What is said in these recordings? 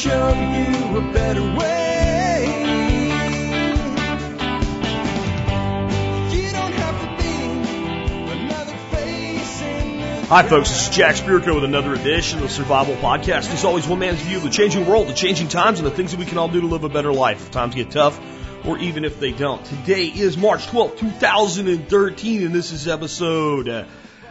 show you a better way. Hi, folks. This is Jack Spirko with another edition of the Survival Podcast. As always, one man's view of the changing world, the changing times, and the things that we can all do to live a better life if times get tough or even if they don't. Today is March 12th, 2013, and this is episode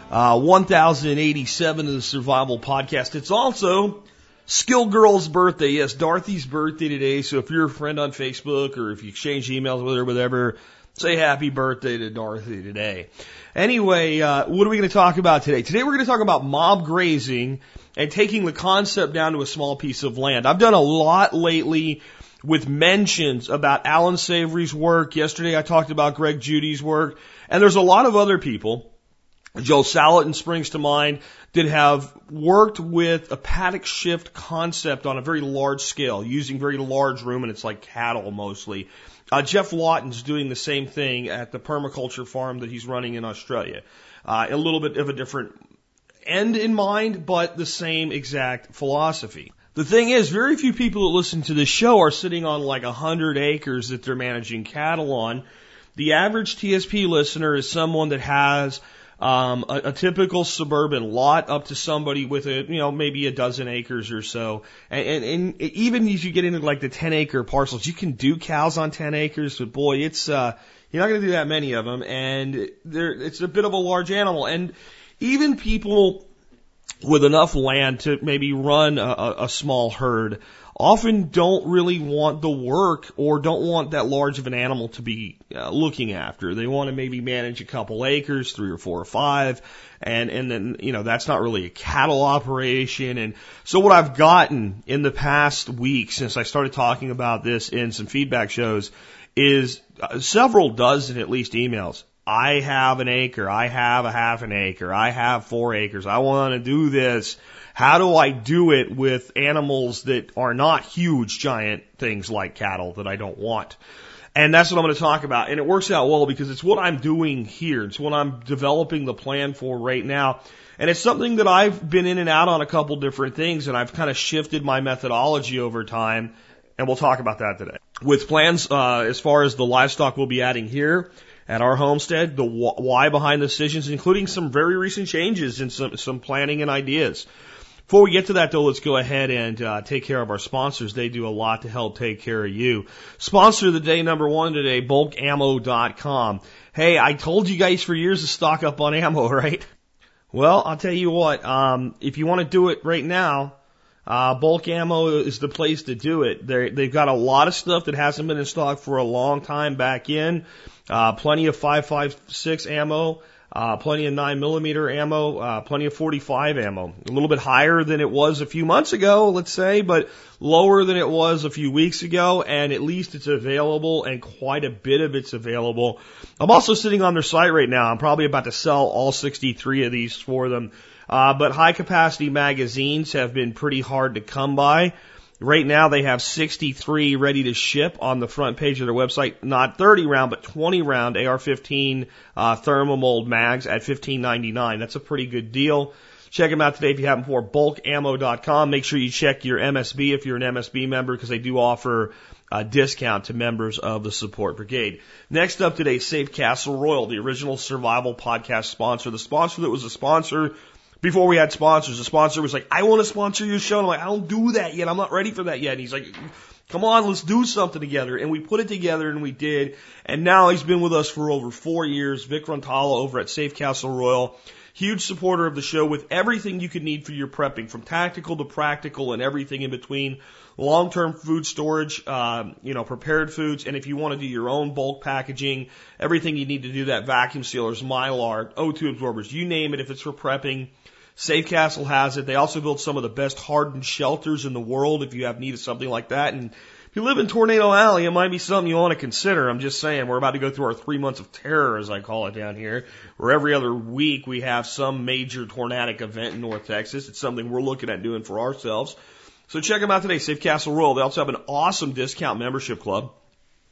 uh, 1087 of the Survival Podcast. It's also Skill Girl's birthday. Yes, Dorothy's birthday today. So if you're a friend on Facebook or if you exchange emails with her, whatever, say happy birthday to Dorothy today. Anyway, uh, what are we going to talk about today? Today we're going to talk about mob grazing and taking the concept down to a small piece of land. I've done a lot lately with mentions about Alan Savory's work. Yesterday I talked about Greg Judy's work, and there's a lot of other people. Joel Salatin springs to mind that have worked with a paddock shift concept on a very large scale, using very large ruminants like cattle mostly. Uh, Geoff Lawton's doing the same thing at the permaculture farm that he's running in Australia. Uh, a little bit of a different end in mind, but the same exact philosophy. The thing is, very few people that listen to this show are sitting on like a hundred acres that they're managing cattle on. The average TSP listener is someone that has um, a, a typical suburban lot up to somebody with a you know maybe a dozen acres or so, and, and, and even if you get into like the ten acre parcels, you can do cows on ten acres, but boy, it's uh, you're not going to do that many of them, and they're, it's a bit of a large animal, and even people with enough land to maybe run a, a small herd often don't really want the work or don't want that large of an animal to be uh, looking after. They want to maybe manage a couple acres, three or four or five, and and then you know that's not really a cattle operation. And so what I've gotten in the past week since I started talking about this in some feedback shows is uh, several dozen at least emails. I have an acre. I have a half an acre. I have four acres. I want to do this. How do I do it with animals that are not huge, giant things like cattle that I don't want? And that's what I'm going to talk about. And it works out well because it's what I'm doing here. It's what I'm developing the plan for right now. And it's something that I've been in and out on a couple different things and I've kind of shifted my methodology over time. And we'll talk about that today. With plans, uh, as far as the livestock we'll be adding here, at our homestead, the wh- why behind the decisions, including some very recent changes in some, some planning and ideas. Before we get to that though, let's go ahead and uh, take care of our sponsors. They do a lot to help take care of you. Sponsor of the day number one today, bulkammo.com. Hey, I told you guys for years to stock up on ammo, right? Well, I'll tell you what, um, if you want to do it right now, uh, bulk ammo is the place to do it. They're, they've got a lot of stuff that hasn't been in stock for a long time back in. Uh, plenty of 5.56 ammo, uh, plenty of 9 millimeter ammo, uh, plenty of 45 ammo. A little bit higher than it was a few months ago, let's say, but lower than it was a few weeks ago, and at least it's available, and quite a bit of it's available. I'm also sitting on their site right now. I'm probably about to sell all 63 of these for them. Uh, but high capacity magazines have been pretty hard to come by. Right now they have 63 ready to ship on the front page of their website. Not 30 round, but 20 round AR-15 uh, Thermold mags at 15.99. That's a pretty good deal. Check them out today if you haven't before. Bulkammo.com. Make sure you check your MSB if you're an MSB member because they do offer a discount to members of the support brigade. Next up today, Safe Castle Royal, the original survival podcast sponsor. The sponsor that was a sponsor before we had sponsors, the sponsor was like, I want to sponsor your show. And I'm like, I don't do that yet. I'm not ready for that yet. And he's like, come on, let's do something together. And we put it together and we did. And now he's been with us for over four years. Vic Rantala over at Safe Castle Royal. Huge supporter of the show with everything you could need for your prepping, from tactical to practical and everything in between. Long-term food storage, um, you know, prepared foods, and if you want to do your own bulk packaging, everything you need to do that, vacuum sealers, mylar, O2 absorbers, you name it, if it's for prepping, Safe Castle has it. They also build some of the best hardened shelters in the world if you have need of something like that. And if you live in Tornado Alley, it might be something you want to consider. I'm just saying, we're about to go through our three months of terror, as I call it down here, where every other week we have some major tornadic event in North Texas. It's something we're looking at doing for ourselves. So check them out today, Safe Castle Royal. They also have an awesome discount membership club.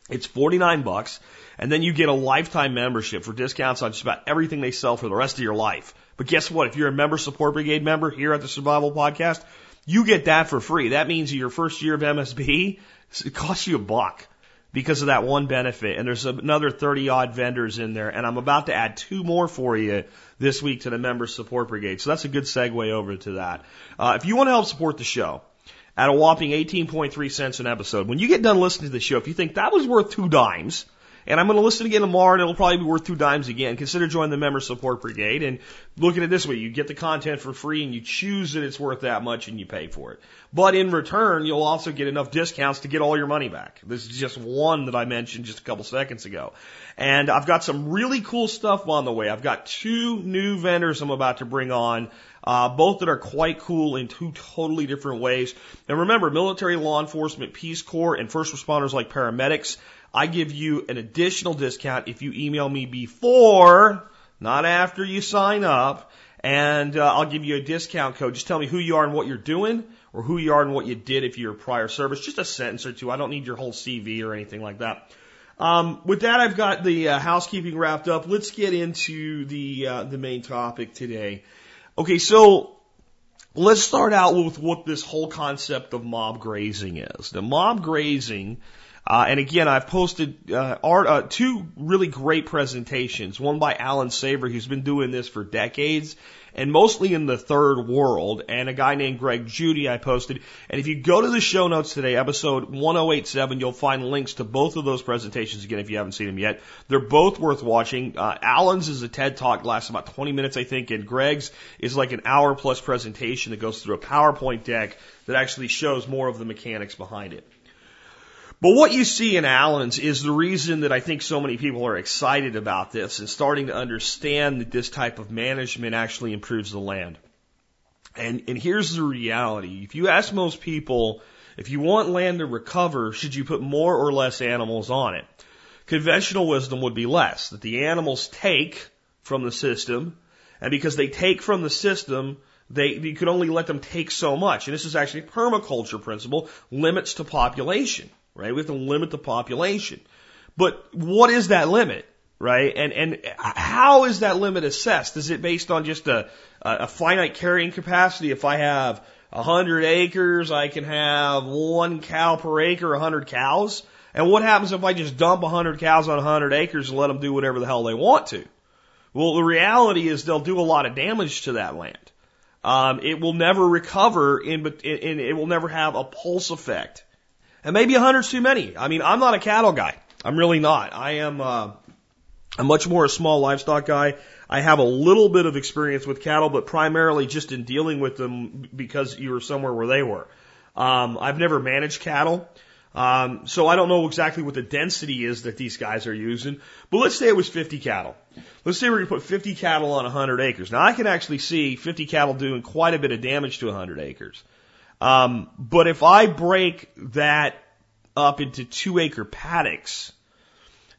It's 49 bucks, and then you get a lifetime membership for discounts on just about everything they sell for the rest of your life. But guess what? If you're a member support brigade member here at the Survival Podcast, You get that for free. That means your first year of MSB, it costs you a buck because of that one benefit. And there's another 30 odd vendors in there. And I'm about to add two more for you this week to the member support brigade. So that's a good segue over to that. Uh, if you want to help support the show, at a whopping 18.3 cents an episode. When you get done listening to the show, if you think that was worth two dimes, and I'm going to listen again tomorrow and it'll probably be worth two dimes again. Consider joining the member support brigade and look at it this way. You get the content for free and you choose that it's worth that much and you pay for it. But in return, you'll also get enough discounts to get all your money back. This is just one that I mentioned just a couple seconds ago. And I've got some really cool stuff on the way. I've got two new vendors I'm about to bring on uh, both that are quite cool in two totally different ways. And remember, military, law enforcement, Peace Corps, and first responders like paramedics, I give you an additional discount if you email me before, not after you sign up, and uh, I'll give you a discount code. Just tell me who you are and what you're doing, or who you are and what you did if you're prior service. Just a sentence or two. I don't need your whole CV or anything like that. Um, with that, I've got the uh, housekeeping wrapped up. Let's get into the uh, the main topic today. Okay, so let's start out with what this whole concept of mob grazing is. The mob grazing, uh, and again, I've posted uh, art, uh, two really great presentations. One by Alan Savory, who's been doing this for decades, and mostly in the third world, and a guy named Greg Judy I posted. And if you go to the show notes today, episode 1087, you'll find links to both of those presentations again if you haven't seen them yet. They're both worth watching. Uh, Alan's is a TED talk, lasts about 20 minutes, I think, and Greg's is like an hour plus presentation that goes through a PowerPoint deck that actually shows more of the mechanics behind it. But what you see in Alan's is the reason that I think so many people are excited about this and starting to understand that this type of management actually improves the land. And, and here's the reality. If you ask most people, if you want land to recover, should you put more or less animals on it? Conventional wisdom would be less, that the animals take from the system, and because they take from the system, they, you can only let them take so much. And this is actually a permaculture principle, limits to population right? We have to limit the population. But what is that limit, right? And and how is that limit assessed? Is it based on just a a finite carrying capacity? If I have a hundred acres, I can have one cow per acre, a hundred cows. And what happens if I just dump a hundred cows on a hundred acres and let them do whatever the hell they want to? Well, the reality is they'll do a lot of damage to that land. Um, it will never recover, in, in, it will never have a pulse effect. And maybe a hundred's too many. I mean, I'm not a cattle guy. I'm really not. I am uh, a much more a small livestock guy. I have a little bit of experience with cattle, but primarily just in dealing with them because you were somewhere where they were. Um, I've never managed cattle. Um, so I don't know exactly what the density is that these guys are using, but let's say it was 50 cattle. Let's say we're going to put 50 cattle on 100 acres. Now I can actually see 50 cattle doing quite a bit of damage to 100 acres. Um, but if I break that up into two acre paddocks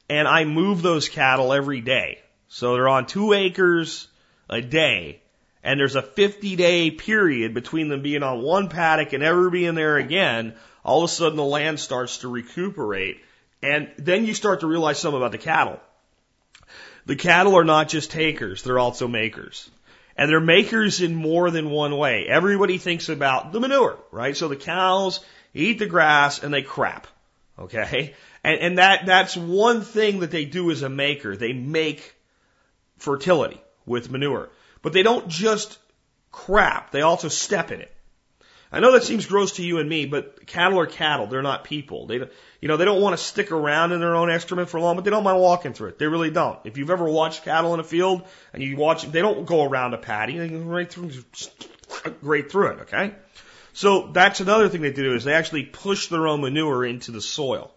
and I move those cattle every day, so they're on two acres a day, and there's a 50 day period between them being on one paddock and ever being there again, all of a sudden the land starts to recuperate. And then you start to realize something about the cattle. The cattle are not just takers, they're also makers. And they're makers in more than one way. Everybody thinks about the manure, right? So the cows eat the grass and they crap. Okay? And, and that, that's one thing that they do as a maker. They make fertility with manure. But they don't just crap, they also step in it. I know that seems gross to you and me, but cattle are cattle. They're not people. They, you know, they don't want to stick around in their own excrement for long, but they don't mind walking through it. They really don't. If you've ever watched cattle in a field and you watch, they don't go around a paddy. They go right through, right through it. Okay. So that's another thing they do is they actually push their own manure into the soil.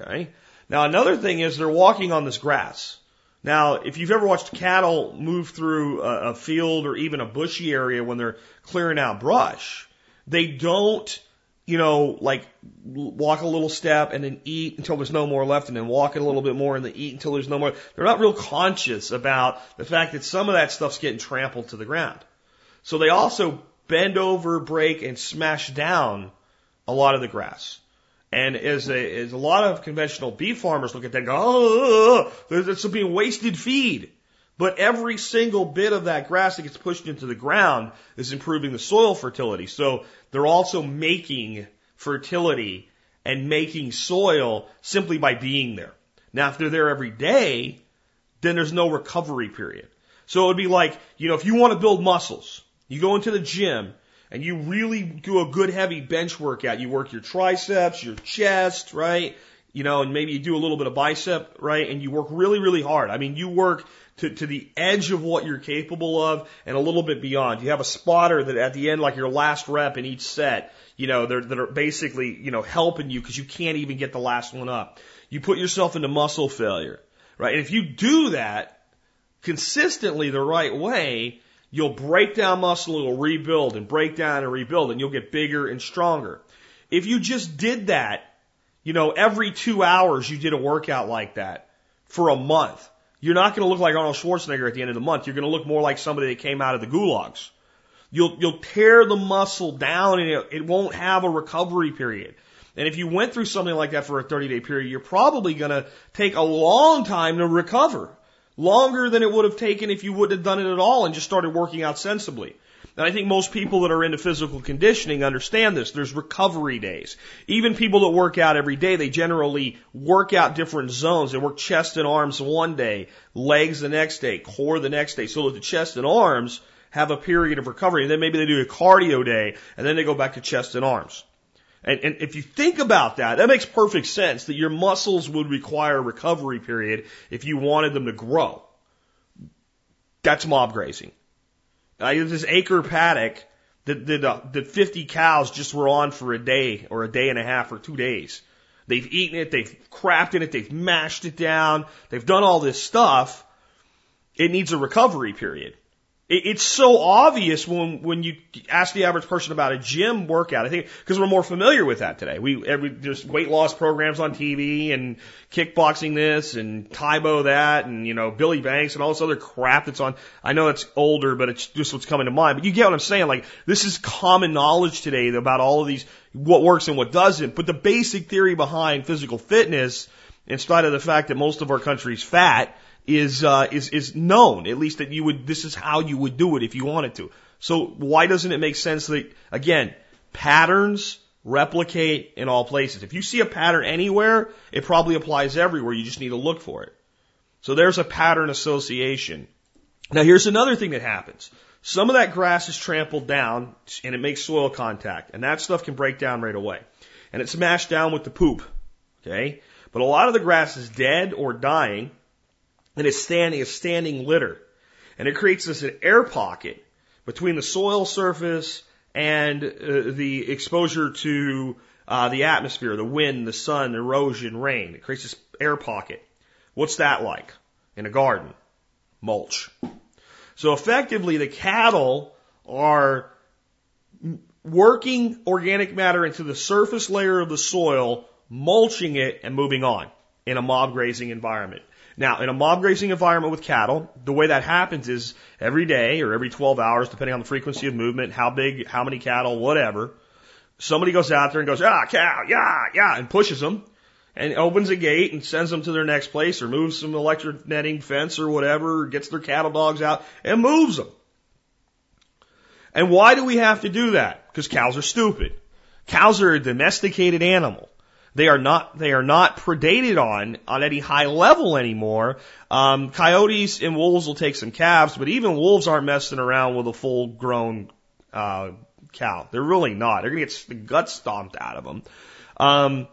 Okay. Now another thing is they're walking on this grass. Now, if you've ever watched cattle move through a, a field or even a bushy area when they're clearing out brush, they don't, you know, like walk a little step and then eat until there's no more left and then walk it a little bit more and then eat until there's no more. They're not real conscious about the fact that some of that stuff's getting trampled to the ground. So they also bend over, break, and smash down a lot of the grass. And as a, as a lot of conventional beef farmers look at that and go, oh, it's being wasted feed. But every single bit of that grass that gets pushed into the ground is improving the soil fertility. So they're also making fertility and making soil simply by being there. Now, if they're there every day, then there's no recovery period. So it would be like, you know, if you want to build muscles, you go into the gym and you really do a good heavy bench workout. You work your triceps, your chest, right? You know, and maybe you do a little bit of bicep, right? And you work really, really hard. I mean, you work to, to the edge of what you're capable of and a little bit beyond. You have a spotter that at the end, like your last rep in each set, you know, they're, that are basically, you know, helping you because you can't even get the last one up. You put yourself into muscle failure, right? And if you do that consistently the right way, you'll break down muscle, it'll rebuild and break down and rebuild and you'll get bigger and stronger. If you just did that, you know, every two hours you did a workout like that for a month, you're not going to look like Arnold Schwarzenegger at the end of the month. You're going to look more like somebody that came out of the gulags. You'll, you'll tear the muscle down and it, it won't have a recovery period. And if you went through something like that for a 30 day period, you're probably going to take a long time to recover. Longer than it would have taken if you wouldn't have done it at all and just started working out sensibly. And I think most people that are into physical conditioning understand this. There's recovery days. Even people that work out every day, they generally work out different zones. They work chest and arms one day, legs the next day, core the next day, so that the chest and arms have a period of recovery. And then maybe they do a cardio day, and then they go back to chest and arms. And, and if you think about that, that makes perfect sense that your muscles would require a recovery period if you wanted them to grow. That's mob grazing. I have this acre paddock that, that, uh, that 50 cows just were on for a day or a day and a half or two days. They've eaten it, they've crapped in it, they've mashed it down, they've done all this stuff. It needs a recovery period. It, it's so obvious when when you ask the average person about a gym workout. I think because we're more familiar with that today. We every there's weight loss programs on TV and kickboxing this and Tae Bo that and you know Billy Blanks and all this other crap that's on. I know it's older, but it's just what's coming to mind. But you get what I'm saying. Like this is common knowledge today about all of these what works and what doesn't. But the basic theory behind physical fitness, in spite of the fact that most of our country's fat is uh, is is known. At least that you would. This is how you would do it if you wanted to. So why doesn't it make sense that again patterns replicate in all places? If you see a pattern anywhere, it probably applies everywhere. You just need to look for it. So there's a pattern association. Now here's another thing that happens. Some of that grass is trampled down and it makes soil contact, and that stuff can break down right away. And it's mashed down with the poop. Okay? But a lot of the grass is dead or dying, and it's standing a standing litter. And it creates this an air pocket between the soil surface and uh, the exposure to uh, the atmosphere, the wind, the sun, erosion, rain. It creates this air pocket. What's that like in a garden? Mulch. So effectively, the cattle are working organic matter into the surface layer of the soil, mulching it, and moving on in a mob grazing environment. Now, in a mob grazing environment with cattle, the way that happens is every day or every 12 hours, depending on the frequency of movement, how big, how many cattle, whatever, somebody goes out there and goes, ah, cow, yeah, yeah, and pushes them and opens a gate and sends them to their next place or moves some electric netting fence or whatever, or gets their cattle dogs out and moves them. And why do we have to do that? Because cows are stupid. Cows are a domesticated animal. They are not they are not predated on on any high level anymore. Um, coyotes and wolves will take some calves, but even wolves aren't messing around with a full grown uh, cow. They're really not. They're gonna get the guts stomped out of them. Um,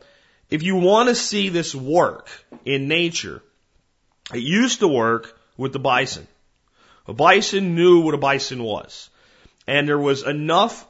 if you want to see this work in nature, it used to work with the bison. A bison knew what a bison was. And there was enough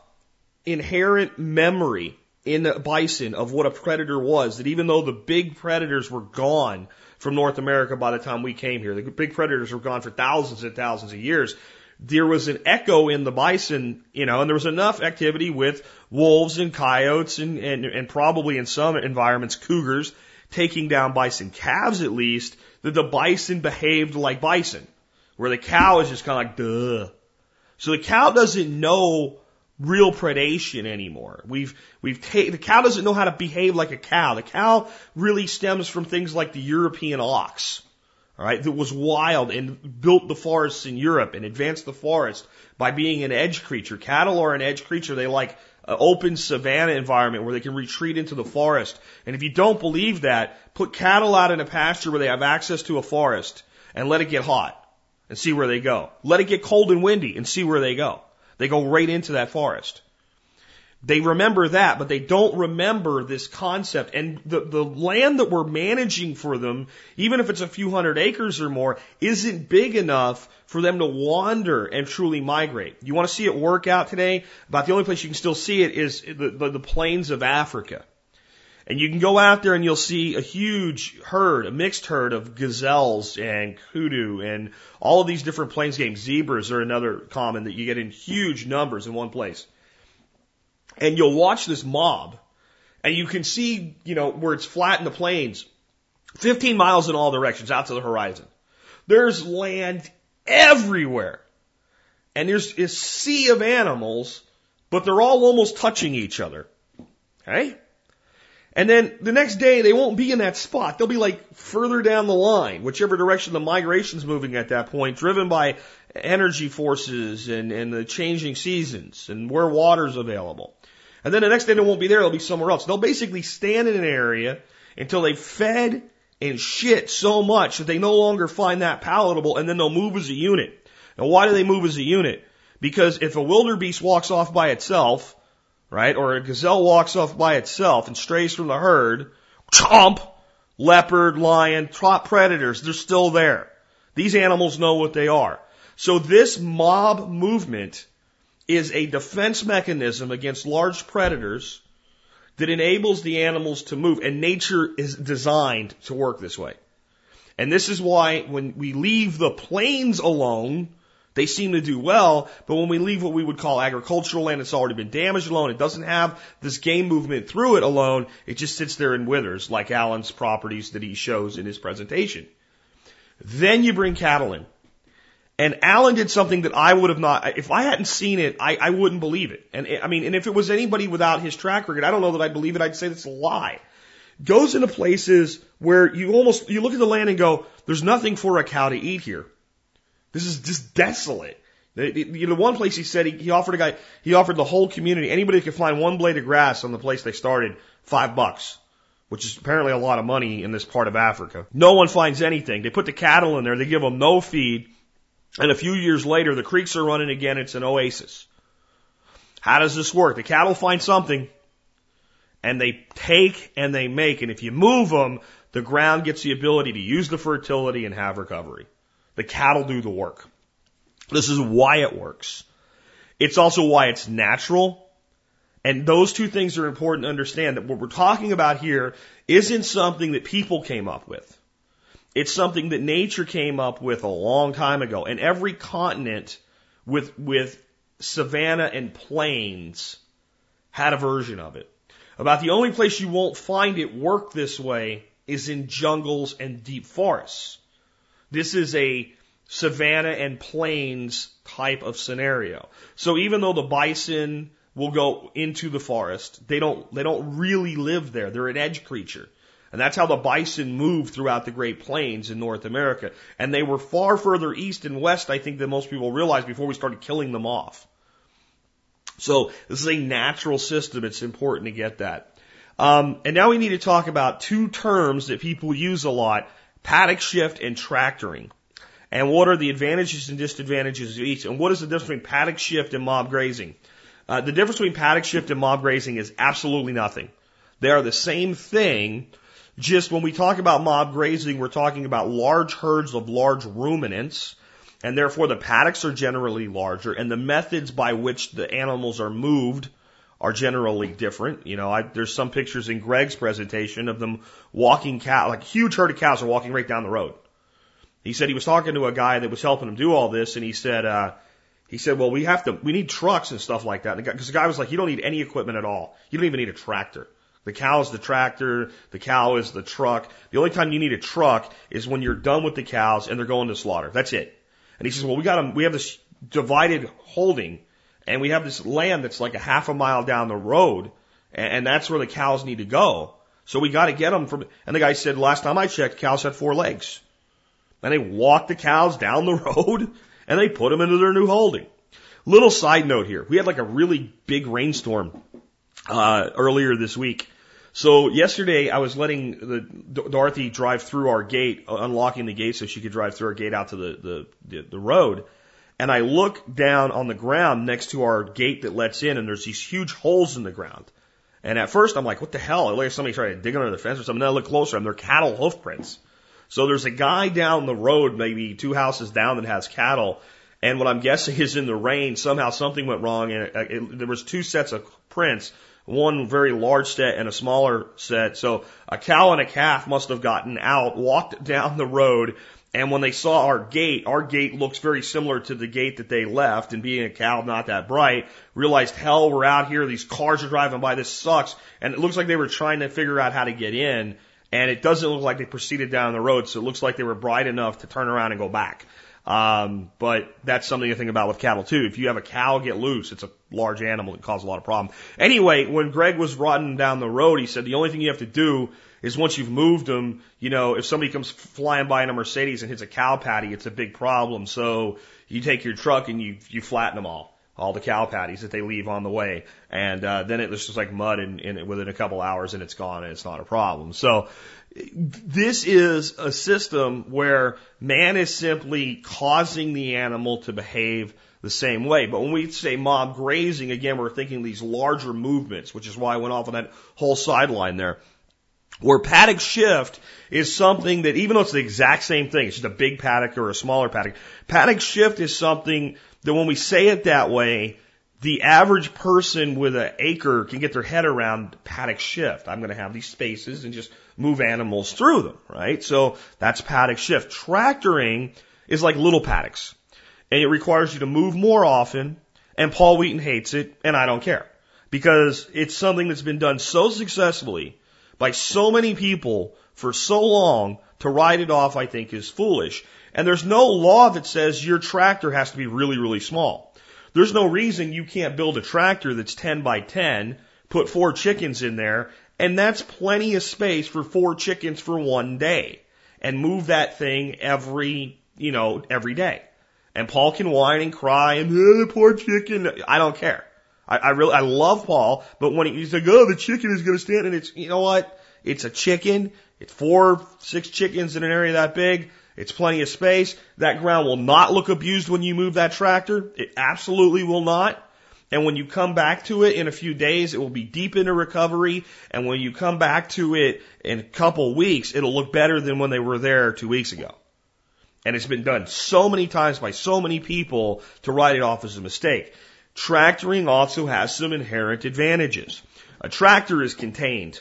inherent memory in the bison of what a predator was that even though the big predators were gone from North America by the time we came here, the big predators were gone for thousands and thousands of years, there was an echo in the bison, you know, and there was enough activity with wolves and coyotes and, and, and probably in some environments cougars taking down bison calves at least, that the bison behaved like bison, where the cow is just kind of like, duh. So the cow doesn't know real predation anymore. We've we've ta- the cow doesn't know how to behave like a cow. The cow really stems from things like the European ox. all right, that was wild and built the forests in Europe and advanced the forest by being an edge creature. Cattle are an edge creature. They like an open savanna environment where they can retreat into the forest. And if you don't believe that, put cattle out in a pasture where they have access to a forest and let it get hot and see where they go. Let it get cold and windy and see where they go. They go right into that forest. They remember that, but they don't remember this concept. And the, the land that we're managing for them, even if it's a few hundred acres or more, isn't big enough for them to wander and truly migrate. You want to see it work out today? About the only place you can still see it is the, the, the plains of Africa. And you can go out there and you'll see a huge herd, a mixed herd of gazelles and kudu and all of these different plains games. Zebras are another common that you get in huge numbers in one place. And you'll watch this mob and you can see, you know, where it's flat in the plains, 15 miles in all directions out to the horizon. There's land everywhere. And there's a sea of animals, but they're all almost touching each other. Okay? And then the next day they won't be in that spot. They'll be like further down the line, whichever direction the migration's moving at that point, driven by energy forces and, and the changing seasons and where water's available. And then the next day they won't be there, they'll be somewhere else. They'll basically stand in an area until they've fed and shit so much that they no longer find that palatable and then they'll move as a unit. Now why do they move as a unit? Because if a wildebeest walks off by itself, right, or a gazelle walks off by itself and strays from the herd, chomp, leopard, lion, top predators, they're still there. These animals know what they are. So this mob movement is a defense mechanism against large predators that enables the animals to move. And nature is designed to work this way. And this is why when we leave the plains alone, they seem to do well, but when we leave what we would call agricultural land, it's already been damaged alone. It doesn't have this game movement through it alone. It just sits there and withers, like Alan's properties that he shows in his presentation. Then you bring cattle in. And Alan did something that I would have not, if I hadn't seen it, I, I wouldn't believe it. And I mean, and if it was anybody without his track record, I don't know that I'd believe it. I'd say that's a lie. Goes into places where you almost, you look at the land and go, there's nothing for a cow to eat here. This is just desolate. You know, one place he said he, he offered a guy, he offered the whole community, anybody could find one blade of grass on the place they started, five bucks, which is apparently a lot of money in this part of Africa. No one finds anything. They put the cattle in there, they give them no feed, and a few years later, the creeks are running again. It's an oasis. How does this work? The cattle find something and they take and they make. And if you move them, the ground gets the ability to use the fertility and have recovery. The cattle do the work. This is why it works. It's also why it's natural. And those two things are important to understand that what we're talking about here isn't something that people came up with. It's something that nature came up with a long time ago. And every continent with, with savanna and plains had a version of it. About the only place you won't find it work this way is in jungles and deep forests. This is a savanna and plains type of scenario. So even though the bison will go into the forest, they don't, they don't really live there. They're an edge creature. And that's how the bison moved throughout the Great Plains in North America. And they were far further east and west, I think, than most people realize before we started killing them off. So this is a natural system. It's important to get that. Um, and now we need to talk about two terms that people use a lot, paddock shift and tractoring. And what are the advantages and disadvantages of each? And what is the difference between paddock shift and mob grazing? Uh, the difference between paddock shift and mob grazing is absolutely nothing. They are the same thing, just when we talk about mob grazing, we're talking about large herds of large ruminants, and therefore the paddocks are generally larger, and the methods by which the animals are moved are generally different. You know, I, there's some pictures in Greg's presentation of them walking cow, like huge herd of cows are walking right down the road. He said he was talking to a guy that was helping him do all this, and he said, uh, he said, well, we have to, we need trucks and stuff like that. Because the, the guy was like, you don't need any equipment at all. You don't even need a tractor. The cow is the tractor. The cow is the truck. The only time you need a truck is when you're done with the cows and they're going to slaughter. That's it. And he says, well, we got them, we have this divided holding and we have this land that's like a half a mile down the road and, and that's where the cows need to go. So we got to get them from, and the guy said, last time I checked, cows had four legs. and they walked the cows down the road and they put them into their new holding. Little side note here. We had like a really big rainstorm, uh, earlier this week. So yesterday I was letting the Dorothy drive through our gate, unlocking the gate so she could drive through our gate out to the, the, the, the road. And I look down on the ground next to our gate that lets in and there's these huge holes in the ground. And at first I'm like, what the hell? It looks Like somebody tried to dig under the fence or something. Then I look closer and they're cattle hoof prints. So there's a guy down the road, maybe two houses down that has cattle. And what I'm guessing is in the rain, somehow something went wrong and it, uh, it, there was two sets of prints, one very large set and a smaller set. So a cow and a calf must have gotten out, walked down the road, and when they saw our gate, our gate looks very similar to the gate that they left, and being a cow not that bright, realized, hell, we're out here, these cars are driving by, this sucks. And it looks like they were trying to figure out how to get in, and it doesn't look like they proceeded down the road, so it looks like they were bright enough to turn around and go back. Um, but that's something to think about with cattle too. If you have a cow get loose, it's a large animal that causes a lot of problem. Anyway, when Greg was riding down the road, he said the only thing you have to do is once you've moved them, you know, if somebody comes flying by in a Mercedes and hits a cow patty, it's a big problem. So you take your truck and you you flatten them all, all the cow patties that they leave on the way, and uh, then it looks just like mud in within a couple hours and it's gone and it's not a problem. So this is a system where man is simply causing the animal to behave the same way. But when we say mob grazing, again, we're thinking these larger movements, which is why I went off on that whole sideline there. Where paddock shift is something that even though it's the exact same thing, it's just a big paddock or a smaller paddock, paddock shift is something that when we say it that way, the average person with an acre can get their head around paddock shift. I'm going to have these spaces and just move animals through them, right? So that's paddock shift. Tractoring is like little paddocks and it requires you to move more often and Paul Wheaton hates it and I don't care because it's something that's been done so successfully by so many people for so long to write it off, I think is foolish. And there's no law that says your tractor has to be really, really small. There's no reason you can't build a tractor that's 10 by 10, put four chickens in there, and that's plenty of space for four chickens for one day. And move that thing every, you know, every day. And Paul can whine and cry and, oh, the poor chicken. I don't care. I, I really, I love Paul, but when he, he's like, oh, the chicken is going to stand, and it's, you know what? It's a chicken. It's four, six chickens in an area that big. It's plenty of space. That ground will not look abused when you move that tractor. It absolutely will not. And when you come back to it in a few days, it will be deep into recovery. And when you come back to it in a couple weeks, it'll look better than when they were there two weeks ago. And it's been done so many times by so many people to write it off as a mistake. Tractoring also has some inherent advantages. A tractor is contained.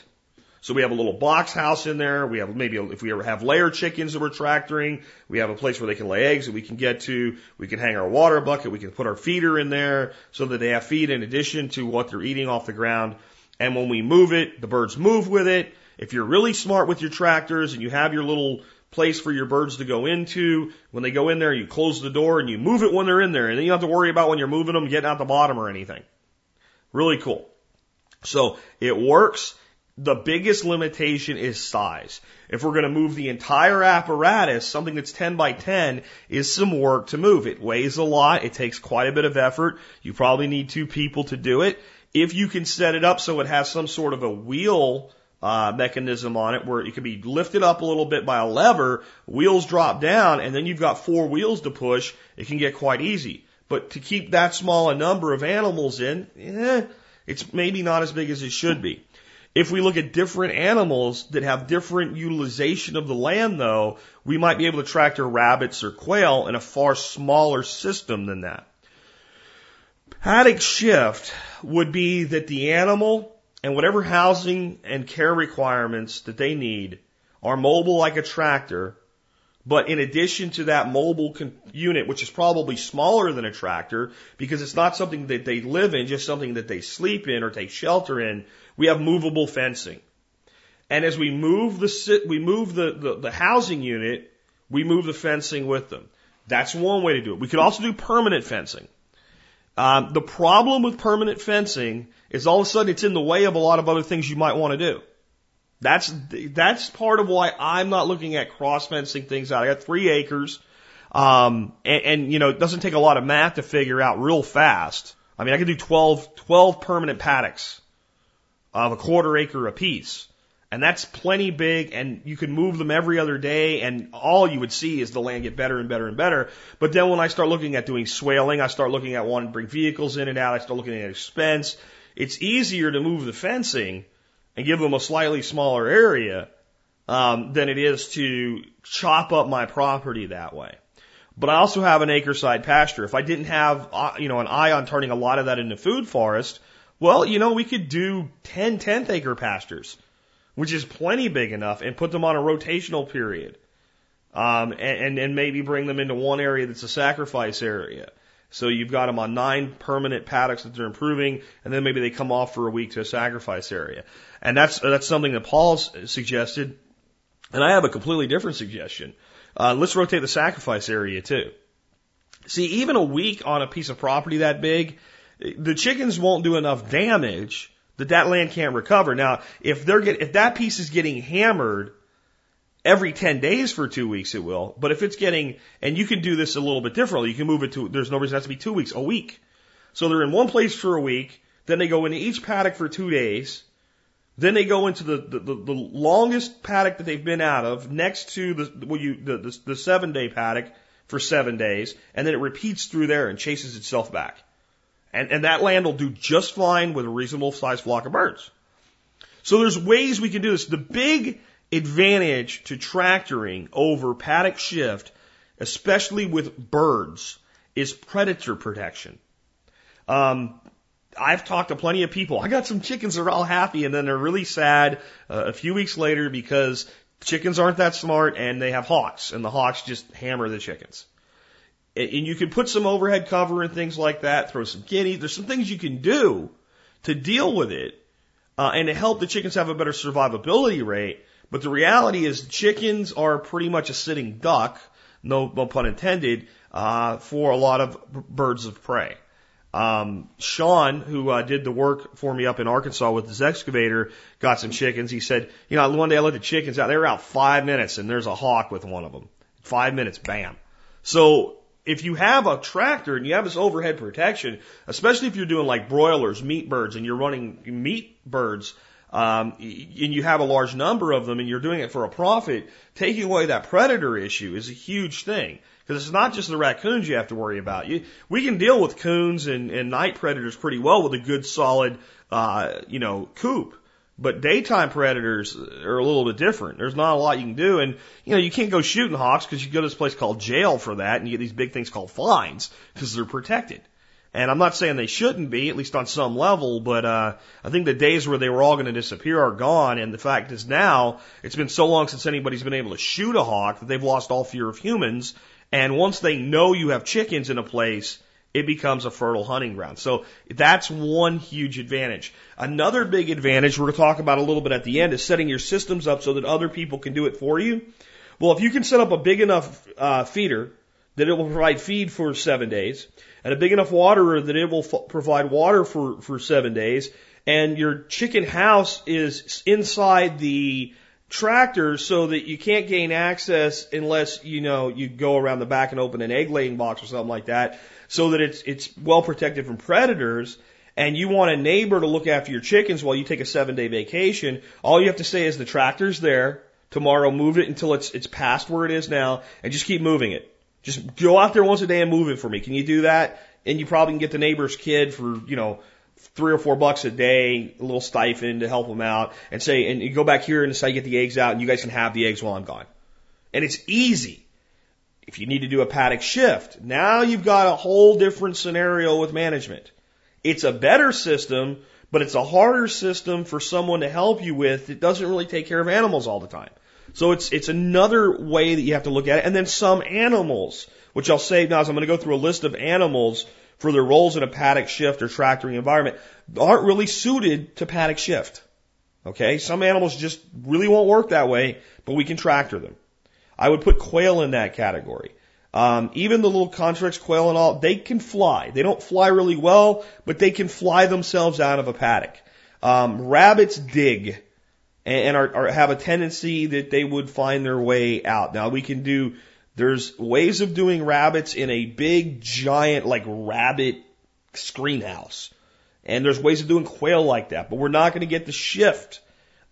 So we have a little box house in there. We have maybe if we ever have layer chickens that we're tractoring, we have a place where they can lay eggs that we can get to. We can hang our water bucket. We can put our feeder in there so that they have feed in addition to what they're eating off the ground. And when we move it, the birds move with it. If you're really smart with your tractors and you have your little place for your birds to go into. When they go in there, you close the door and you move it when they're in there. And then you don't have to worry about when you're moving them getting out the bottom or anything. Really cool. So it works. The biggest limitation is size. If we're going to move the entire apparatus, something that's 10 by 10 is some work to move. It weighs a lot. It takes quite a bit of effort. You probably need two people to do it. If you can set it up so it has some sort of a wheel uh, mechanism on it where it can be lifted up a little bit by a lever, wheels drop down, and then you've got four wheels to push. It can get quite easy. But to keep that small a number of animals in, eh, it's maybe not as big as it should be. If we look at different animals that have different utilization of the land though, we might be able to tractor rabbits or quail in a far smaller system than that. Paddock shift would be that the animal and whatever housing and care requirements that they need are mobile like a tractor. But in addition to that mobile unit, which is probably smaller than a tractor because it's not something that they live in, just something that they sleep in or take shelter in, we have movable fencing. And as we move the, we move the, the, the housing unit, we move the fencing with them. That's one way to do it. We could also do permanent fencing. Um, the problem with permanent fencing is all of a sudden it's in the way of a lot of other things you might want to do. That's that's part of why I'm not looking at cross fencing things out. I got three acres, um, and, and you know it doesn't take a lot of math to figure out real fast. I mean, I could do 12, 12 permanent paddocks of a quarter acre apiece. And that's plenty big and you can move them every other day and all you would see is the land get better and better and better. But then when I start looking at doing swaling, I start looking at wanting to bring vehicles in and out, I start looking at expense. It's easier to move the fencing and give them a slightly smaller area um, than it is to chop up my property that way. But I also have an acre side pasture. If I didn't have, uh, you know, an eye on turning a lot of that into food forest, well, you know, we could do 10 tenth acre pastures which is plenty big enough, and put them on a rotational period. Um, and, and maybe bring them into one area that's a sacrifice area. So you've got them on nine permanent paddocks that they're improving, and then maybe they come off for a week to a sacrifice area. And that's that's something that Paul's suggested. And I have a completely different suggestion. Uh, let's rotate the sacrifice area too. See, even a week on a piece of property that big, the chickens won't do enough damage that that land can't recover. Now, if they're get, if that piece is getting hammered every 10 days for two weeks, it will. But if it's getting, and you can do this a little bit differently, you can move it to, there's no reason it has to be two weeks, a week. So they're in one place for a week, then they go into each paddock for two days, then they go into the, the, the, the longest paddock that they've been out of next to the, well, you, the, the, the seven day paddock for seven days, and then it repeats through there and chases itself back. And, and that land will do just fine with a reasonable sized flock of birds. So there's ways we can do this. The big advantage to tractoring over paddock shift, especially with birds, is predator protection. Um, I've talked to plenty of people. I got some chickens that are all happy and then they're really sad uh, a few weeks later because chickens aren't that smart and they have hawks and the hawks just hammer the chickens. And you can put some overhead cover and things like that, throw some guineas. There's some things you can do to deal with it uh, and to help the chickens have a better survivability rate. But the reality is chickens are pretty much a sitting duck, no, no pun intended, uh, for a lot of birds of prey. Um, Sean, who uh, did the work for me up in Arkansas with his excavator, got some chickens. He said, you know, one day I let the chickens out. They were out five minutes, and there's a hawk with one of them. Five minutes, bam. So if you have a tractor and you have this overhead protection, especially if you're doing like broilers, meat birds, and you're running meat birds, um, and you have a large number of them and you're doing it for a profit, taking away that predator issue is a huge thing. Because it's not just the raccoons you have to worry about. You, we can deal with coons and, and night predators pretty well with a good solid, uh, you know, coop. But daytime predators are a little bit different. There's not a lot you can do. And, you know, you can't go shooting hawks because you go to this place called jail for that and you get these big things called fines because they're protected. And I'm not saying they shouldn't be, at least on some level, but, uh, I think the days where they were all going to disappear are gone. And the fact is now, it's been so long since anybody's been able to shoot a hawk that they've lost all fear of humans. And once they know you have chickens in a place, it becomes a fertile hunting ground. So that's one huge advantage. Another big advantage we're going to talk about a little bit at the end is setting your systems up so that other people can do it for you. Well, if you can set up a big enough uh, feeder that it will provide feed for seven days, and a big enough waterer that it will f- provide water for, for seven days, and your chicken house is inside the tractor so that you can't gain access unless you know you go around the back and open an egg laying box or something like that so that it's it's well protected from predators and you want a neighbor to look after your chickens while you take a seven day vacation, all you have to say is the tractor's there. Tomorrow, move it until it's it's past where it is now, and just keep moving it. Just go out there once a day and move it for me. Can you do that? And you probably can get the neighbor's kid for you know three or four bucks a day, a little stipend to help them out, and say, and you go back here and say, get the eggs out, and you guys can have the eggs while I'm gone. And it's easy. If you need to do a paddock shift, now you've got a whole different scenario with management. It's a better system, but it's a harder system for someone to help you with. It doesn't really take care of animals all the time. So it's, it's another way that you have to look at it. And then some animals, which I'll say now I'm going to go through a list of animals for their roles in a paddock shift or tractoring environment, aren't really suited to paddock shift. Okay. Some animals just really won't work that way, but we can tractor them. I would put quail in that category. Um, even the little Coturnix quail and all, they can fly. They don't fly really well, but they can fly themselves out of a paddock. Um, rabbits dig. and, and are, are, have a tendency that they would find their way out. Now we can do, there's ways of doing rabbits in a big, giant, like rabbit screen house. And there's ways of doing quail like that, but we're not going to get the shift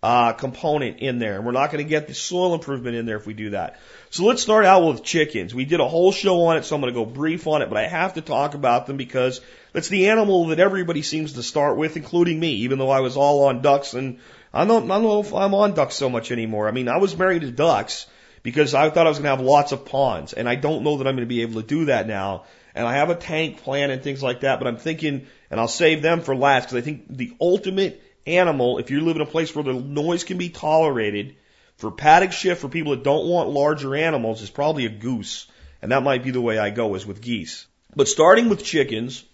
uh, component in there. And we're not going to get the soil improvement in there if we do that. So let's start out with chickens. We did a whole show on it, so I'm going to go brief on it, but I have to talk about them because it's the animal that everybody seems to start with, including me, even though I was all on ducks and I don't, I don't know if I'm on ducks so much anymore. I mean, I was married to ducks because I thought I was going to have lots of ponds and I don't know that I'm going to be able to do that now. And I have a tank plan and things like that, but I'm thinking, and I'll save them for last because I think the ultimate animal, if you live in a place where the noise can be tolerated, for paddock shift for people that don't want larger animals is probably a goose. And that might be the way I go is with geese. But starting with chickens,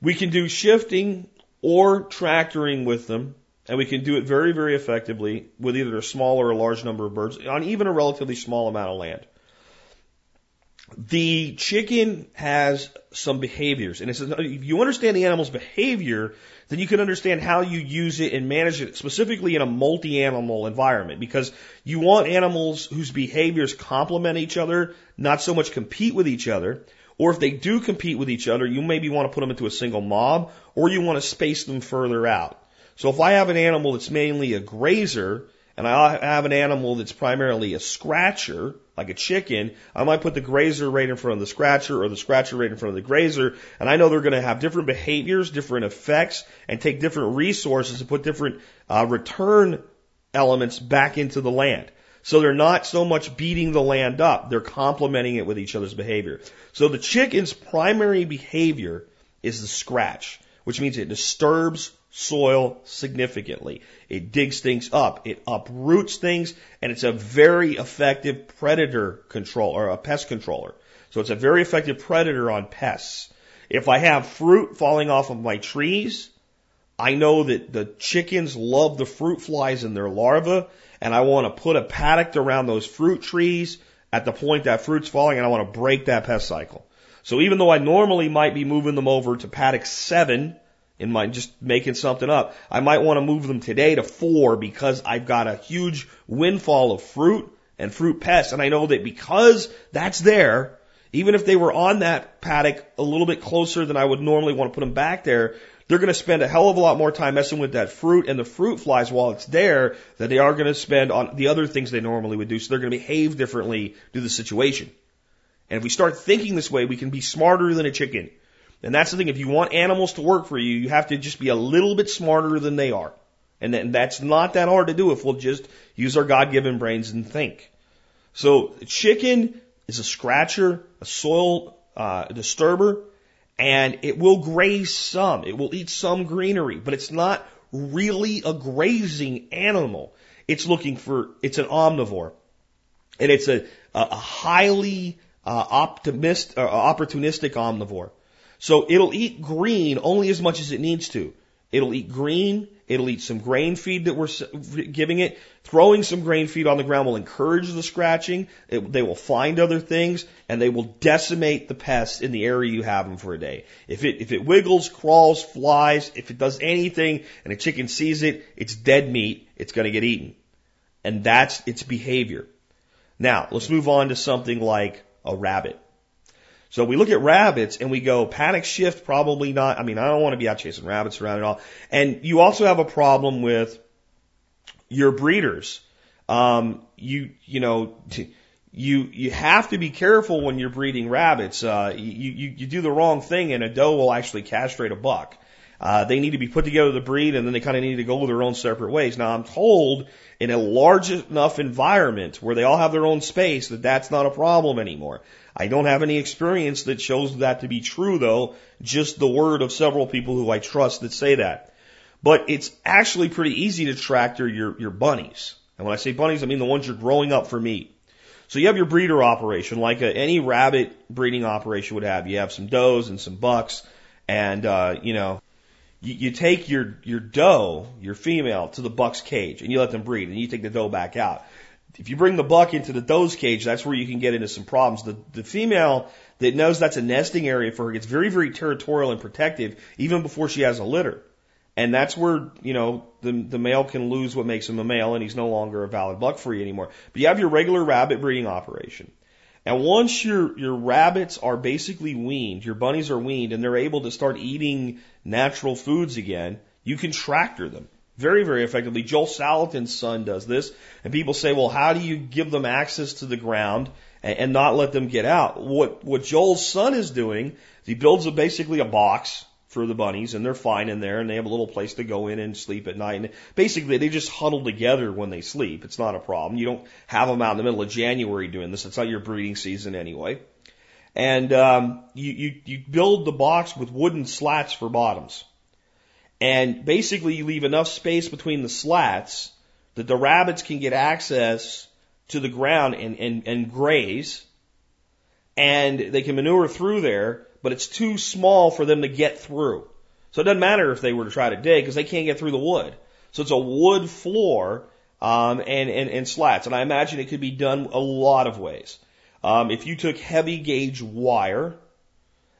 we can do shifting or tractoring with them. And we can do it very, very effectively with either a small or a large number of birds on even a relatively small amount of land. The chicken has some behaviors, and it's, if you understand the animal's behavior, then you can understand how you use it and manage it specifically in a multi-animal environment because you want animals whose behaviors complement each other, not so much compete with each other. Or if they do compete with each other, you maybe want to put them into a single mob or you want to space them further out. So if I have an animal that's mainly a grazer and I have an animal that's primarily a scratcher, like a chicken, I might put the grazer right in front of the scratcher or the scratcher right in front of the grazer, and I know they're going to have different behaviors, different effects, and take different resources and put different uh, return elements back into the land. So they're not so much beating the land up, they're complementing it with each other's behavior. So the chicken's primary behavior is the scratch, which means it disturbs soil significantly. It digs things up, it uproots things, and it's a very effective predator control or a pest controller. So it's a very effective predator on pests. If I have fruit falling off of my trees, I know that the chickens love the fruit flies in their larvae, and I want to put a paddock around those fruit trees at the point that fruit's falling, and I want to break that pest cycle. So even though I normally might be moving them over to paddock seven, in my just making something up. I might want to move them today to four because I've got a huge windfall of fruit and fruit pests. And I know that because that's there, even if they were on that paddock a little bit closer than I would normally want to put them back there, they're going to spend a hell of a lot more time messing with that fruit and the fruit flies while it's there than they are going to spend on the other things they normally would do. So they're going to behave differently to the situation. And if we start thinking this way, we can be smarter than a chicken. And that's the thing. If you want animals to work for you, you have to just be a little bit smarter than they are. And that's not that hard to do if we'll just use our God-given brains and think. So chicken is a scratcher, a soil uh, disturber, and it will graze some. It will eat some greenery, but it's not really a grazing animal. It's looking for, it's an omnivore. And it's a, a highly uh, optimist, uh, opportunistic omnivore. So it'll eat green only as much as it needs to. It'll eat green. It'll eat some grain feed that we're giving it. Throwing some grain feed on the ground will encourage the scratching. It, they will find other things and they will decimate the pests in the area you have them for a day. If it, if it wiggles, crawls, flies, if it does anything and a chicken sees it, it's dead meat. It's going to get eaten. And that's its behavior. Now, let's move on to something like a rabbit. So we look at rabbits and we go paddock shift, probably not. I mean, I don't want to be out chasing rabbits around at all. And you also have a problem with your breeders. Um, you, you know, you, you have to be careful when you're breeding rabbits. Uh, you, you, you do the wrong thing and a doe will actually castrate a buck. Uh, they need to be put together to breed and then they kind of need to go their own separate ways. Now I'm told in a large enough environment where they all have their own space that that's not a problem anymore. I don't have any experience that shows that to be true though, just the word of several people who I trust that say that. But it's actually pretty easy to tractor your, your bunnies. And when I say bunnies, I mean the ones you're growing up for meat. So you have your breeder operation, like a, any rabbit breeding operation would have. You have some does and some bucks, and uh, you know, you, you take your your doe, your female, to the buck's cage, and you let them breed, and you take the doe back out. If you bring the buck into the doe's cage, that's where you can get into some problems. The, the female that knows that's a nesting area for her gets very, very territorial and protective even before she has a litter. And that's where, you know, the, the male can lose what makes him a male and he's no longer a valid buck you anymore. But you have your regular rabbit breeding operation. And once your, your rabbits are basically weaned, your bunnies are weaned and they're able to start eating natural foods again, you can tractor them very, very effectively. Joel Salatin's son does this. And people say, well, how do you give them access to the ground and, and not let them get out? What, what Joel's son is doing is he builds a, basically a box for the bunnies and they're fine in there and they have a little place to go in and sleep at night. And basically they just huddle together when they sleep. It's not a problem. You don't have them out in the middle of January doing this. It's not your breeding season anyway. And um, you, you, you build the box with wooden slats for bottoms. And basically you leave enough space between the slats that the rabbits can get access to the ground and, and, and graze. And they can manure through there but it's too small for them to get through. So it doesn't matter if they were to try to dig because they can't get through the wood. So it's a wood floor um, and, and, and slats. And I imagine it could be done a lot of ways. Um, if you took heavy gauge wire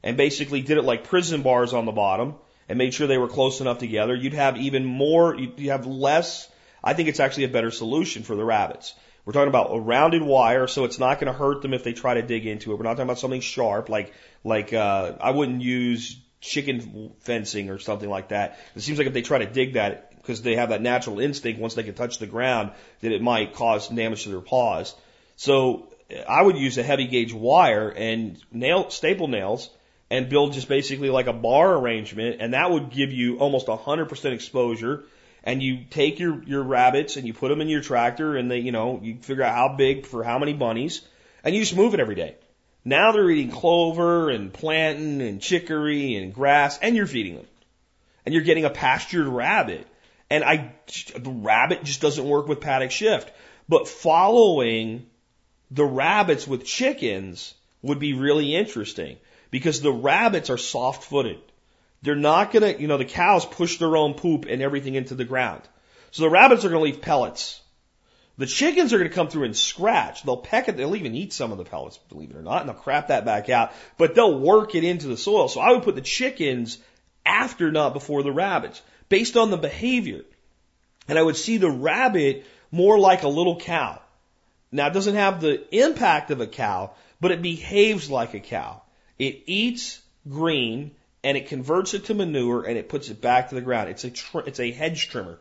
and basically did it like prison bars on the bottom and made sure they were close enough together, you'd have even more, you'd have less. I think it's actually a better solution for the rabbits. We're talking about a rounded wire, so it's not going to hurt them if they try to dig into it. We're not talking about something sharp, like like uh, I wouldn't use chicken fencing or something like that. It seems like if they try to dig that, because they have that natural instinct once they can touch the ground, that it might cause damage to their paws. So I would use a heavy gauge wire and nail staple nails and build just basically like a bar arrangement, and that would give you almost 100% exposure and you take your, your rabbits and you put them in your tractor and they, you know, you figure out how big for how many bunnies and you just move it every day. Now they're eating clover and plantain and chicory and grass and you're feeding them. And you're getting a pastured rabbit. And I, the rabbit just doesn't work with paddock shift. But following the rabbits with chickens would be really interesting because the rabbits are soft footed. They're not going to, you know, the cows push their own poop and everything into the ground. So the rabbits are going to leave pellets. The chickens are going to come through and scratch. They'll peck it. They'll even eat some of the pellets, believe it or not, and they'll crap that back out. But they'll work it into the soil. So I would put the chickens after, not before the rabbits, based on the behavior. And I would see the rabbit more like a little cow. Now it doesn't have the impact of a cow, but it behaves like a cow. It eats green and it converts it to manure and it puts it back to the ground. It's a tr- it's a hedge trimmer.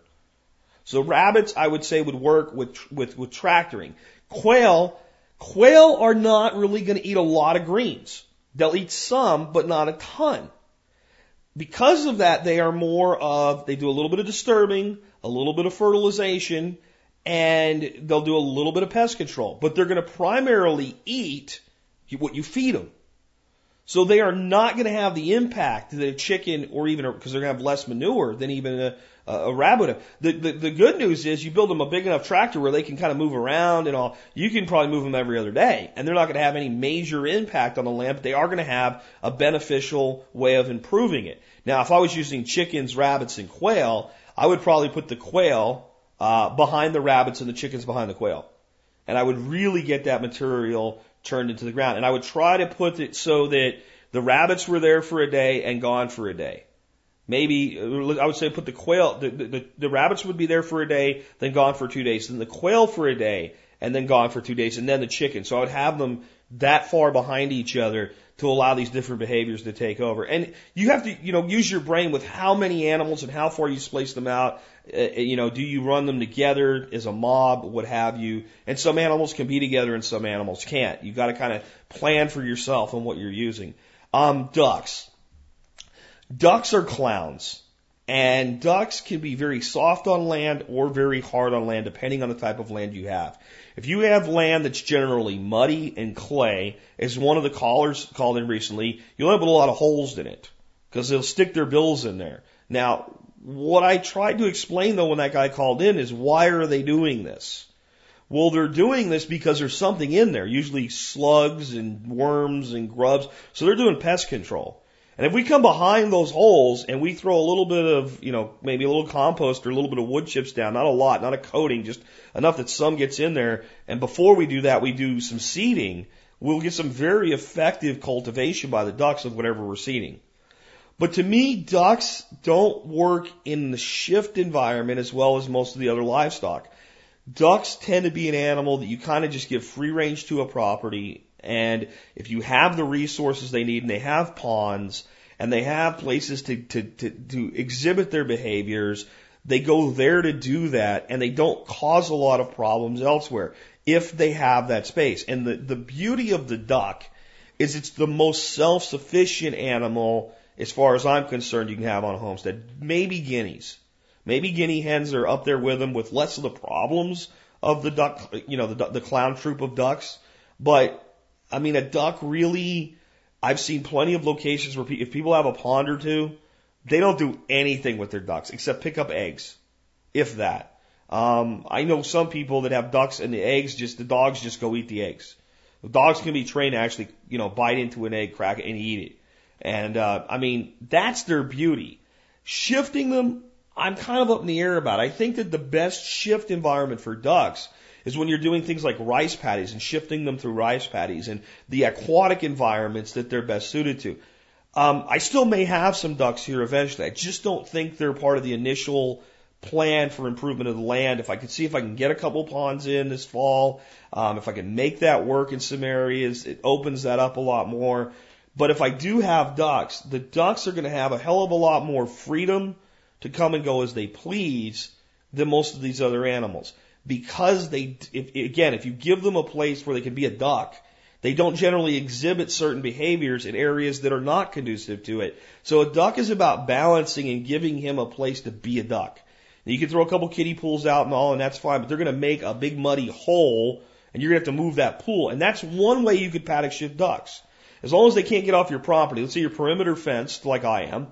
So rabbits, I would say, would work with with with tractoring. Quail, quail are not really going to eat a lot of greens. They'll eat some, but not a ton. Because of that, they are more of they do a little bit of disturbing, a little bit of fertilization, and they'll do a little bit of pest control. But they're going to primarily eat what you feed them. So they are not going to have the impact that a chicken or even because they're going to have less manure than even a, a rabbit. The, the the good news is you build them a big enough tractor where they can kind of move around and all. You can probably move them every other day, and they're not going to have any major impact on the land. But they are going to have a beneficial way of improving it. Now, if I was using chickens, rabbits, and quail, I would probably put the quail uh, behind the rabbits and the chickens behind the quail, and I would really get that material turned into the ground. And I would try to put it so that the rabbits were there for a day and gone for a day. Maybe I would say put the quail, the, the, the rabbits would be there for a day, then gone for two days, then the quail for a day, and then gone for two days, and then the chicken. So I would have them that far behind each other to allow these different behaviors to take over. And you have to, you know, use your brain with how many animals and how far you space them out uh, you know, do you run them together as a mob, what have you? And some animals can be together and some animals can't. You've got to kind of plan for yourself and what you're using. Um, ducks. Ducks are clowns. And ducks can be very soft on land or very hard on land, depending on the type of land you have. If you have land that's generally muddy and clay, as one of the callers called in recently, you'll have a lot of holes in it because they'll stick their bills in there. Now, what I tried to explain though when that guy called in is why are they doing this? Well, they're doing this because there's something in there, usually slugs and worms and grubs. So they're doing pest control. And if we come behind those holes and we throw a little bit of, you know, maybe a little compost or a little bit of wood chips down, not a lot, not a coating, just enough that some gets in there. And before we do that, we do some seeding. We'll get some very effective cultivation by the ducks of whatever we're seeding. But to me, ducks don't work in the shift environment as well as most of the other livestock. Ducks tend to be an animal that you kind of just give free range to a property. And if you have the resources they need and they have ponds and they have places to, to, to, to exhibit their behaviors, they go there to do that and they don't cause a lot of problems elsewhere if they have that space. And the, the beauty of the duck is it's the most self-sufficient animal as far as I'm concerned you can have on a homestead. Maybe guineas. Maybe guinea hens are up there with them with less of the problems of the duck, you know, the, the clown troop of ducks. But I mean, a duck really, I've seen plenty of locations where pe- if people have a pond or two, they don't do anything with their ducks except pick up eggs, if that. Um, I know some people that have ducks and the eggs just, the dogs just go eat the eggs. The dogs can be trained to actually, you know, bite into an egg, crack it, and eat it. And, uh, I mean, that's their beauty. Shifting them, I'm kind of up in the air about. I think that the best shift environment for ducks is when you're doing things like rice paddies and shifting them through rice paddies and the aquatic environments that they're best suited to. Um, I still may have some ducks here eventually. I just don't think they're part of the initial plan for improvement of the land. If I could see if I can get a couple ponds in this fall, um, if I can make that work in some areas, it opens that up a lot more. But if I do have ducks, the ducks are going to have a hell of a lot more freedom to come and go as they please than most of these other animals. Because they, if, again, if you give them a place where they can be a duck, they don't generally exhibit certain behaviors in areas that are not conducive to it. So a duck is about balancing and giving him a place to be a duck. Now you can throw a couple kiddie pools out and all, and that's fine, but they're going to make a big muddy hole, and you're going to have to move that pool. And that's one way you could paddock shift ducks. As long as they can't get off your property, let's say you're perimeter fenced like I am,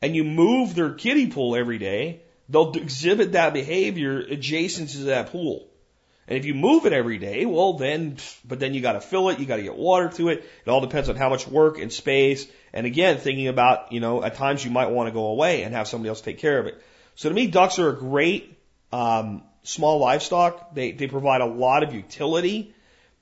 and you move their kiddie pool every day, they'll exhibit that behavior adjacent to that pool. And if you move it every day, well then, but then you got to fill it, you got to get water to it. It all depends on how much work and space. And again, thinking about, you know, at times you might want to go away and have somebody else take care of it. So to me, ducks are a great um, small livestock. They they provide a lot of utility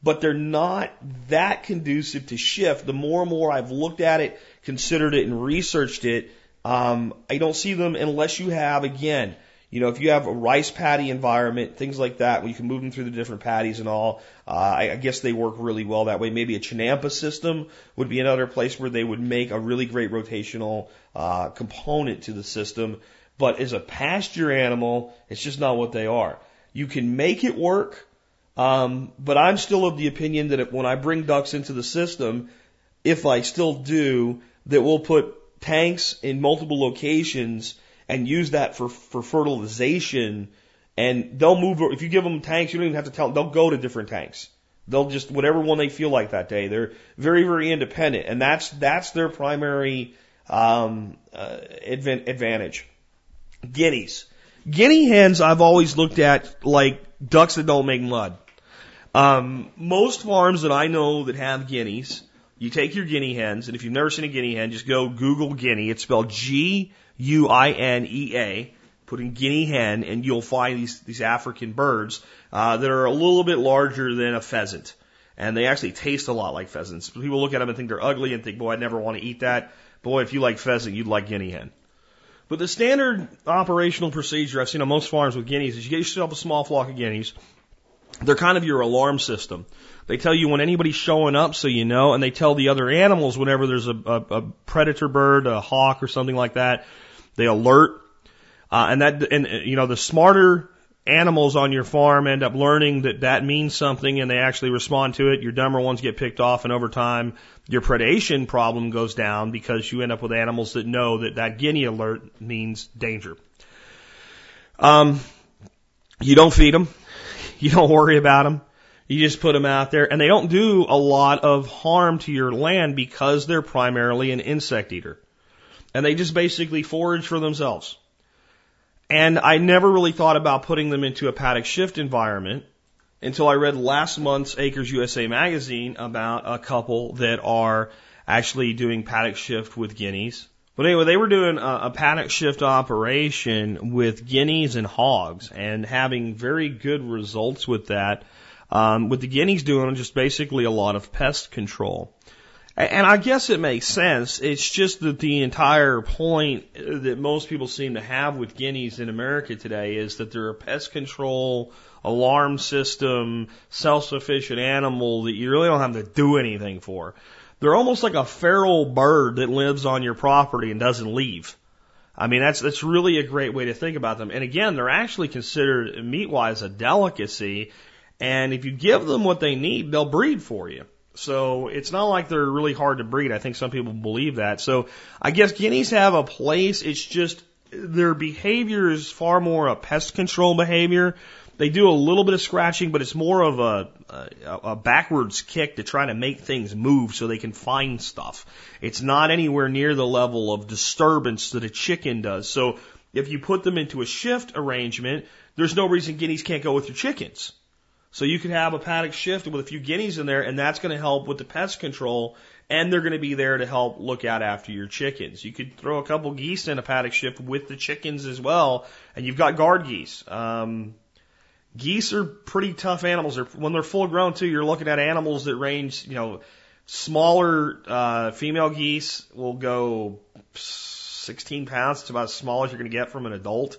but they're not that conducive to shift. The more and more I've looked at it, considered it, and researched it, um, I don't see them unless you have, again, you know, if you have a rice paddy environment, things like that, where you can move them through the different paddies and all, uh, I, I guess they work really well that way. Maybe a Chinampa system would be another place where they would make a really great rotational uh, component to the system. But as a pasture animal, it's just not what they are. You can make it work, um, but I'm still of the opinion that if, when I bring ducks into the system, if I still do, that we'll put tanks in multiple locations and use that for, for fertilization. And they'll move, if you give them tanks, you don't even have to tell them, they'll go to different tanks. They'll just, whatever one they feel like that day. They're very, very independent. And that's, that's their primary, um, uh, advantage. Guineas. Guinea hens I've always looked at like ducks that don't make mud. Um, most farms that I know that have guineas, you take your guinea hens, and if you've never seen a guinea hen, just go Google guinea. It's spelled G U I N E A. Put in guinea hen, and you'll find these these African birds uh, that are a little bit larger than a pheasant, and they actually taste a lot like pheasants. People look at them and think they're ugly and think, "Boy, I'd never want to eat that." Boy, if you like pheasant, you'd like guinea hen. But the standard operational procedure I've seen on most farms with guineas is you get yourself a small flock of guineas, they're kind of your alarm system. They tell you when anybody's showing up so you know, and they tell the other animals whenever there's a, a, a predator bird, a hawk or something like that. They alert. Uh, and that, and, you know, the smarter animals on your farm end up learning that that means something and they actually respond to it. Your dumber ones get picked off and over time your predation problem goes down because you end up with animals that know that that guinea alert means danger. Um, you don't feed them. You don't worry about them. You just put them out there and they don't do a lot of harm to your land because they're primarily an insect eater. And they just basically forage for themselves. And I never really thought about putting them into a paddock shift environment until I read last month's Acres USA magazine about a couple that are actually doing paddock shift with guineas. But anyway, they were doing a, a paddock shift operation with guineas and hogs and having very good results with that. Um, with the guineas doing just basically a lot of pest control. And I guess it makes sense. It's just that the entire point that most people seem to have with guineas in America today is that they're a pest control, alarm system, self-sufficient animal that you really don't have to do anything for. They're almost like a feral bird that lives on your property and doesn't leave. I mean, that's, that's really a great way to think about them. And again, they're actually considered meat-wise a delicacy. And if you give them what they need, they'll breed for you. So it's not like they're really hard to breed. I think some people believe that. So I guess guineas have a place. It's just their behavior is far more a pest control behavior. They do a little bit of scratching, but it's more of a, a, a backwards kick to try to make things move so they can find stuff. It's not anywhere near the level of disturbance that a chicken does. So if you put them into a shift arrangement, there's no reason guineas can't go with your chickens. So you could have a paddock shift with a few guineas in there, and that's going to help with the pest control, and they're going to be there to help look out after your chickens. You could throw a couple geese in a paddock shift with the chickens as well, and you've got guard geese. Um, geese are pretty tough animals. They're, when they're full grown too, you're looking at animals that range, you know, smaller uh, female geese will go 16 pounds. It's about as small as you're going to get from an adult.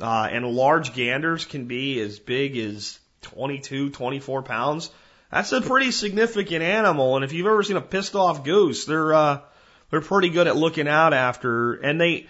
Uh, and large ganders can be as big as 22, 24 pounds. That's a pretty significant animal. And if you've ever seen a pissed off goose, they're, uh, they're pretty good at looking out after, and they,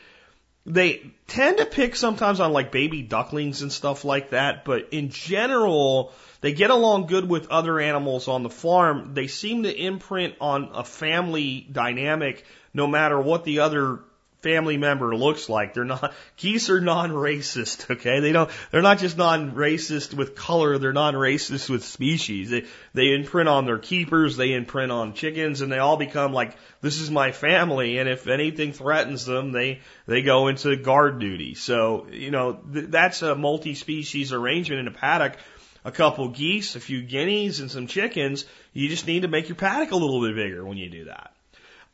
they tend to pick sometimes on like baby ducklings and stuff like that, but in general, they get along good with other animals on the farm. They seem to imprint on a family dynamic no matter what the other family member looks like. They're not, geese are non-racist, okay? They don't, they're not just non-racist with color, they're non-racist with species. They, they imprint on their keepers, they imprint on chickens, and they all become like, this is my family, and if anything threatens them, they, they go into guard duty. So, you know, th- that's a multi-species arrangement in a paddock. A couple geese, a few guineas, and some chickens. You just need to make your paddock a little bit bigger when you do that.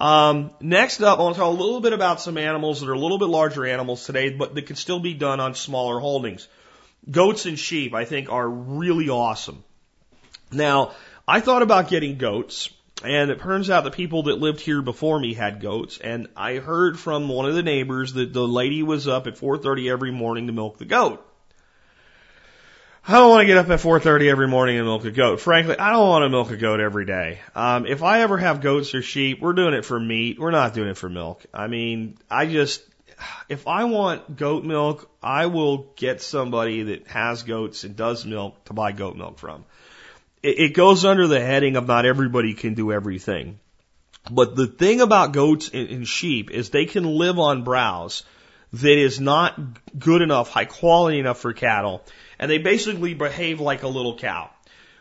Um, next up, I want to talk a little bit about some animals that are a little bit larger animals today, but that can still be done on smaller holdings. Goats and sheep, I think, are really awesome. Now, I thought about getting goats, and it turns out the people that lived here before me had goats, and I heard from one of the neighbors that the lady was up at 4:30 every morning to milk the goat. I don't want to get up at 4:30 every morning and milk a goat. Frankly, I don't want to milk a goat every day. Um, if I ever have goats or sheep, we're doing it for meat. We're not doing it for milk. I mean, I just if I want goat milk, I will get somebody that has goats and does milk to buy goat milk from. It, it goes under the heading of not everybody can do everything. But the thing about goats and, and sheep is they can live on browse that is not good enough, high quality enough for cattle and they basically behave like a little cow.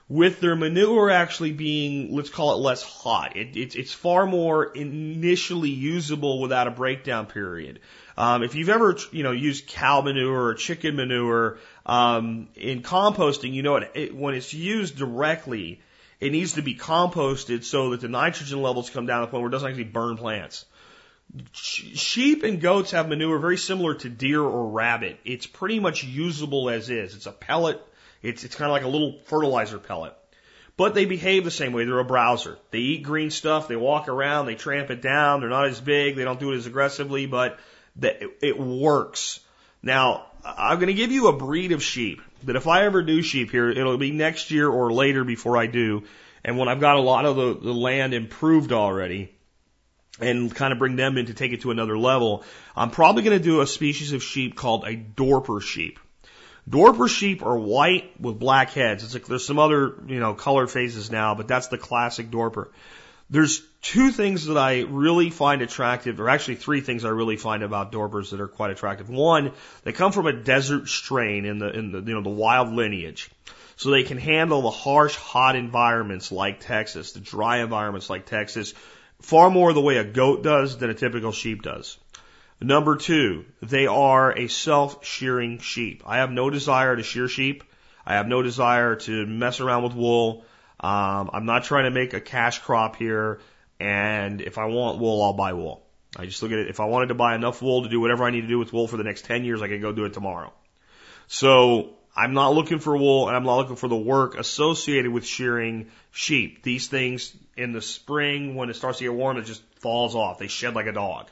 With their manure actually being, let's call it less hot. It, it, it's far more initially usable without a breakdown period. Um, if you've ever, you know, used cow manure or chicken manure um, in composting, you know, it, it, when it's used directly, it needs to be composted so that the nitrogen levels come down to the point where it doesn't actually burn plants. Sheep and goats have manure very similar to deer or rabbit. It's pretty much usable as is. It's a pellet. It's, it's kind of like a little fertilizer pellet. But they behave the same way. They're a browser. They eat green stuff. They walk around. They tramp it down. They're not as big. They don't do it as aggressively, but it, it works. Now, I'm going to give you a breed of sheep that if I ever do sheep here, it'll be next year or later before I do. And when I've got a lot of the, the land improved already, and kind of bring them in to take it to another level. I'm probably going to do a species of sheep called a Dorper sheep. Dorper sheep are white with black heads. It's like there's some other, you know, color phases now, but that's the classic Dorper. There's two things that I really find attractive, or actually three things I really find about Dorpers that are quite attractive. One, they come from a desert strain in the, in the, you know, the wild lineage. So they can handle the harsh, hot environments like Texas, the dry environments like Texas, far more the way a goat does than a typical sheep does. Number two, they are a self-shearing sheep. I have no desire to shear sheep. I have no desire to mess around with wool. Um, I'm not trying to make a cash crop here. And if I want wool, I'll buy wool. I just look at it. If I wanted to buy enough wool to do whatever I need to do with wool for the next 10 years, I can go do it tomorrow. So I'm not looking for wool and I'm not looking for the work associated with shearing sheep. These things in the spring, when it starts to get warm, it just falls off. They shed like a dog.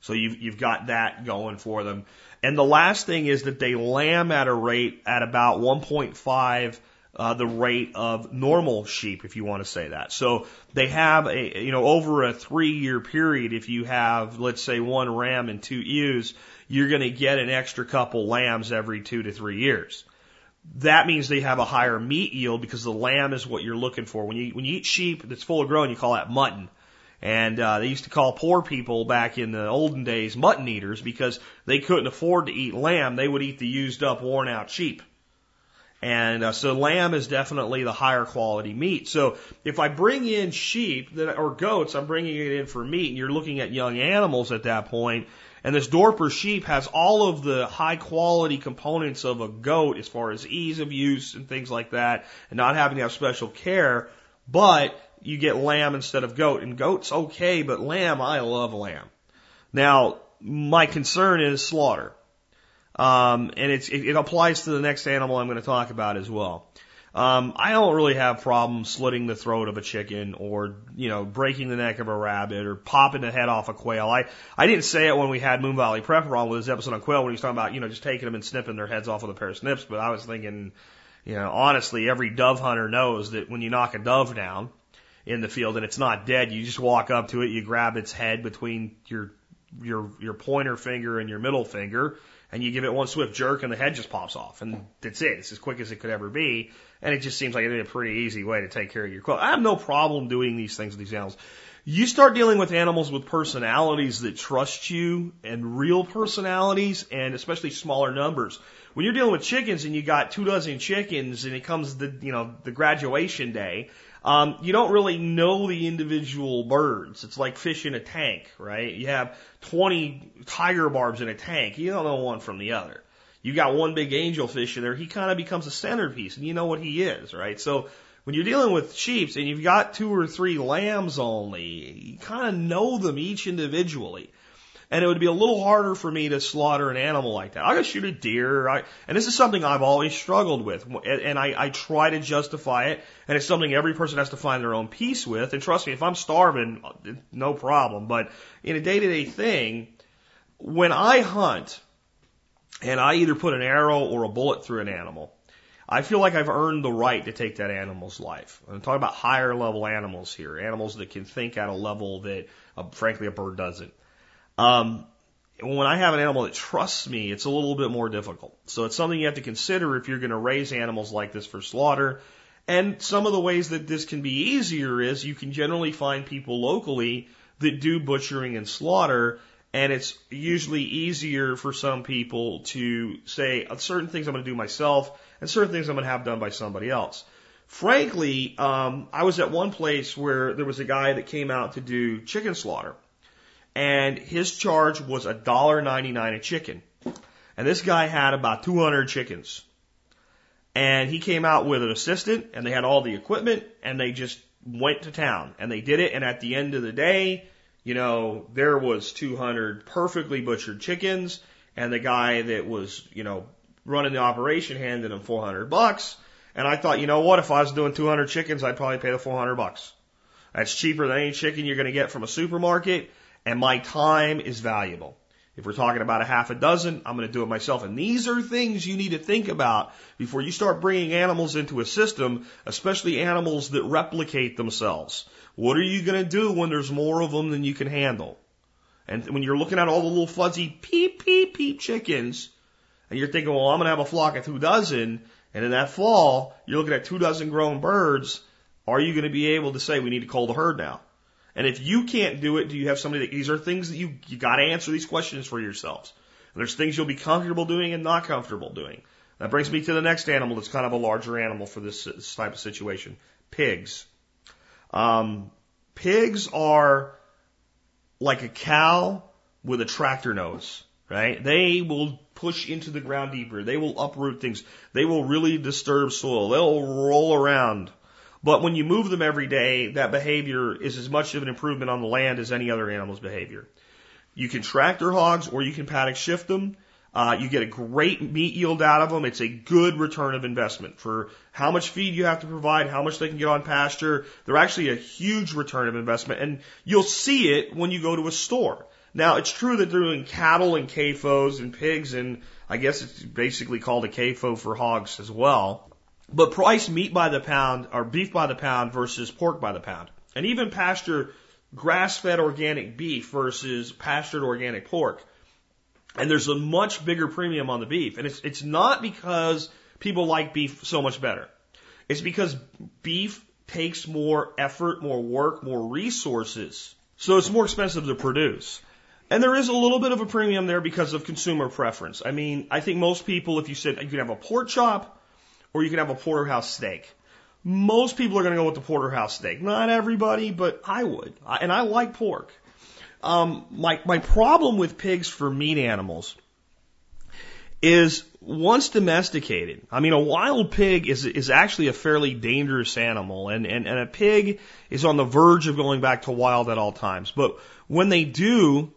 So you've, you've got that going for them. And the last thing is that they lamb at a rate at about 1.5 uh, the rate of normal sheep, if you want to say that. So they have a, you know, over a three year period, if you have, let's say, one ram and two ewes, you're going to get an extra couple lambs every two to three years. That means they have a higher meat yield because the lamb is what you're looking for. When you when you eat sheep that's full of growing, you call that mutton. And uh, they used to call poor people back in the olden days mutton eaters because they couldn't afford to eat lamb. They would eat the used up, worn out sheep. And uh, so lamb is definitely the higher quality meat. So if I bring in sheep that, or goats, I'm bringing it in for meat, and you're looking at young animals at that point. And this Dorper sheep has all of the high quality components of a goat as far as ease of use and things like that, and not having to have special care. But you get lamb instead of goat. And goat's okay, but lamb, I love lamb. Now, my concern is slaughter. Um, and it's, it, it applies to the next animal I'm going to talk about as well. Um, I don't really have problems slitting the throat of a chicken or, you know, breaking the neck of a rabbit or popping the head off a quail. I, I didn't say it when we had Moon Valley Prepper on with his episode on quail when he was talking about, you know, just taking them and snipping their heads off with a pair of snips. But I was thinking, you know, honestly, every dove hunter knows that when you knock a dove down in the field and it's not dead, you just walk up to it, you grab its head between your, your, your pointer finger and your middle finger and you give it one swift jerk and the head just pops off and that's it. It's as quick as it could ever be. And it just seems like a pretty easy way to take care of your quail. I have no problem doing these things with these animals. You start dealing with animals with personalities that trust you and real personalities and especially smaller numbers. When you're dealing with chickens and you got two dozen chickens and it comes the, you know, the graduation day, um, you don't really know the individual birds. It's like fish in a tank, right? You have 20 tiger barbs in a tank. You don't know one from the other. You got one big angelfish in there. He kind of becomes a centerpiece and you know what he is, right? So when you're dealing with sheep and you've got two or three lambs only, you kind of know them each individually. And it would be a little harder for me to slaughter an animal like that. I gotta shoot a deer. I, and this is something I've always struggled with. And, and I, I try to justify it. And it's something every person has to find their own peace with. And trust me, if I'm starving, no problem. But in a day to day thing, when I hunt and I either put an arrow or a bullet through an animal, I feel like I've earned the right to take that animal's life. I'm talking about higher level animals here, animals that can think at a level that, uh, frankly, a bird doesn't. Um, when I have an animal that trusts me, it's a little bit more difficult. So it's something you have to consider if you're going to raise animals like this for slaughter. And some of the ways that this can be easier is you can generally find people locally that do butchering and slaughter. And it's usually easier for some people to say uh, certain things I'm going to do myself and certain things I'm going to have done by somebody else. Frankly, um, I was at one place where there was a guy that came out to do chicken slaughter and his charge was a dollar ninety nine a chicken. And this guy had about 200 chickens. And he came out with an assistant, and they had all the equipment, and they just went to town, and they did it. And at the end of the day, you know, there was 200 perfectly butchered chickens, and the guy that was, you know, running the operation handed him 400 bucks. And I thought, you know what? If I was doing 200 chickens, I'd probably pay the 400 bucks. That's cheaper than any chicken you're going to get from a supermarket and my time is valuable. If we're talking about a half a dozen, I'm going to do it myself. And these are things you need to think about before you start bringing animals into a system, especially animals that replicate themselves. What are you going to do when there's more of them than you can handle? And when you're looking at all the little fuzzy peep, peep, peep chickens, and you're thinking, well, I'm going to have a flock of two dozen, and in that fall, you're looking at two dozen grown birds, are you going to be able to say, we need to call the herd now? And if you can't do it, do you have somebody that these are things that you you got to answer these questions for yourselves. And there's things you'll be comfortable doing and not comfortable doing. That brings me to the next animal that's kind of a larger animal for this, this type of situation. Pigs. Um, pigs are like a cow with a tractor nose, right? They will push into the ground deeper. They will uproot things. They will really disturb soil. They'll roll around. But when you move them every day, that behavior is as much of an improvement on the land as any other animal's behavior. You can track tractor hogs or you can paddock shift them. Uh, you get a great meat yield out of them. It's a good return of investment for how much feed you have to provide, how much they can get on pasture. They're actually a huge return of investment and you'll see it when you go to a store. Now it's true that they're doing cattle and CAFOs and pigs and I guess it's basically called a CAFO for hogs as well. But price meat by the pound or beef by the pound versus pork by the pound. And even pasture grass fed organic beef versus pastured organic pork and there's a much bigger premium on the beef. And it's, it's not because people like beef so much better. It's because beef takes more effort, more work, more resources. So it's more expensive to produce. And there is a little bit of a premium there because of consumer preference. I mean, I think most people, if you said you can have a pork chop or you can have a porterhouse steak, most people are going to go with the porterhouse steak. Not everybody, but I would. And I like pork. Um, my, my problem with pigs for meat animals is once domesticated, I mean, a wild pig is, is actually a fairly dangerous animal and, and, and a pig is on the verge of going back to wild at all times. But when they do,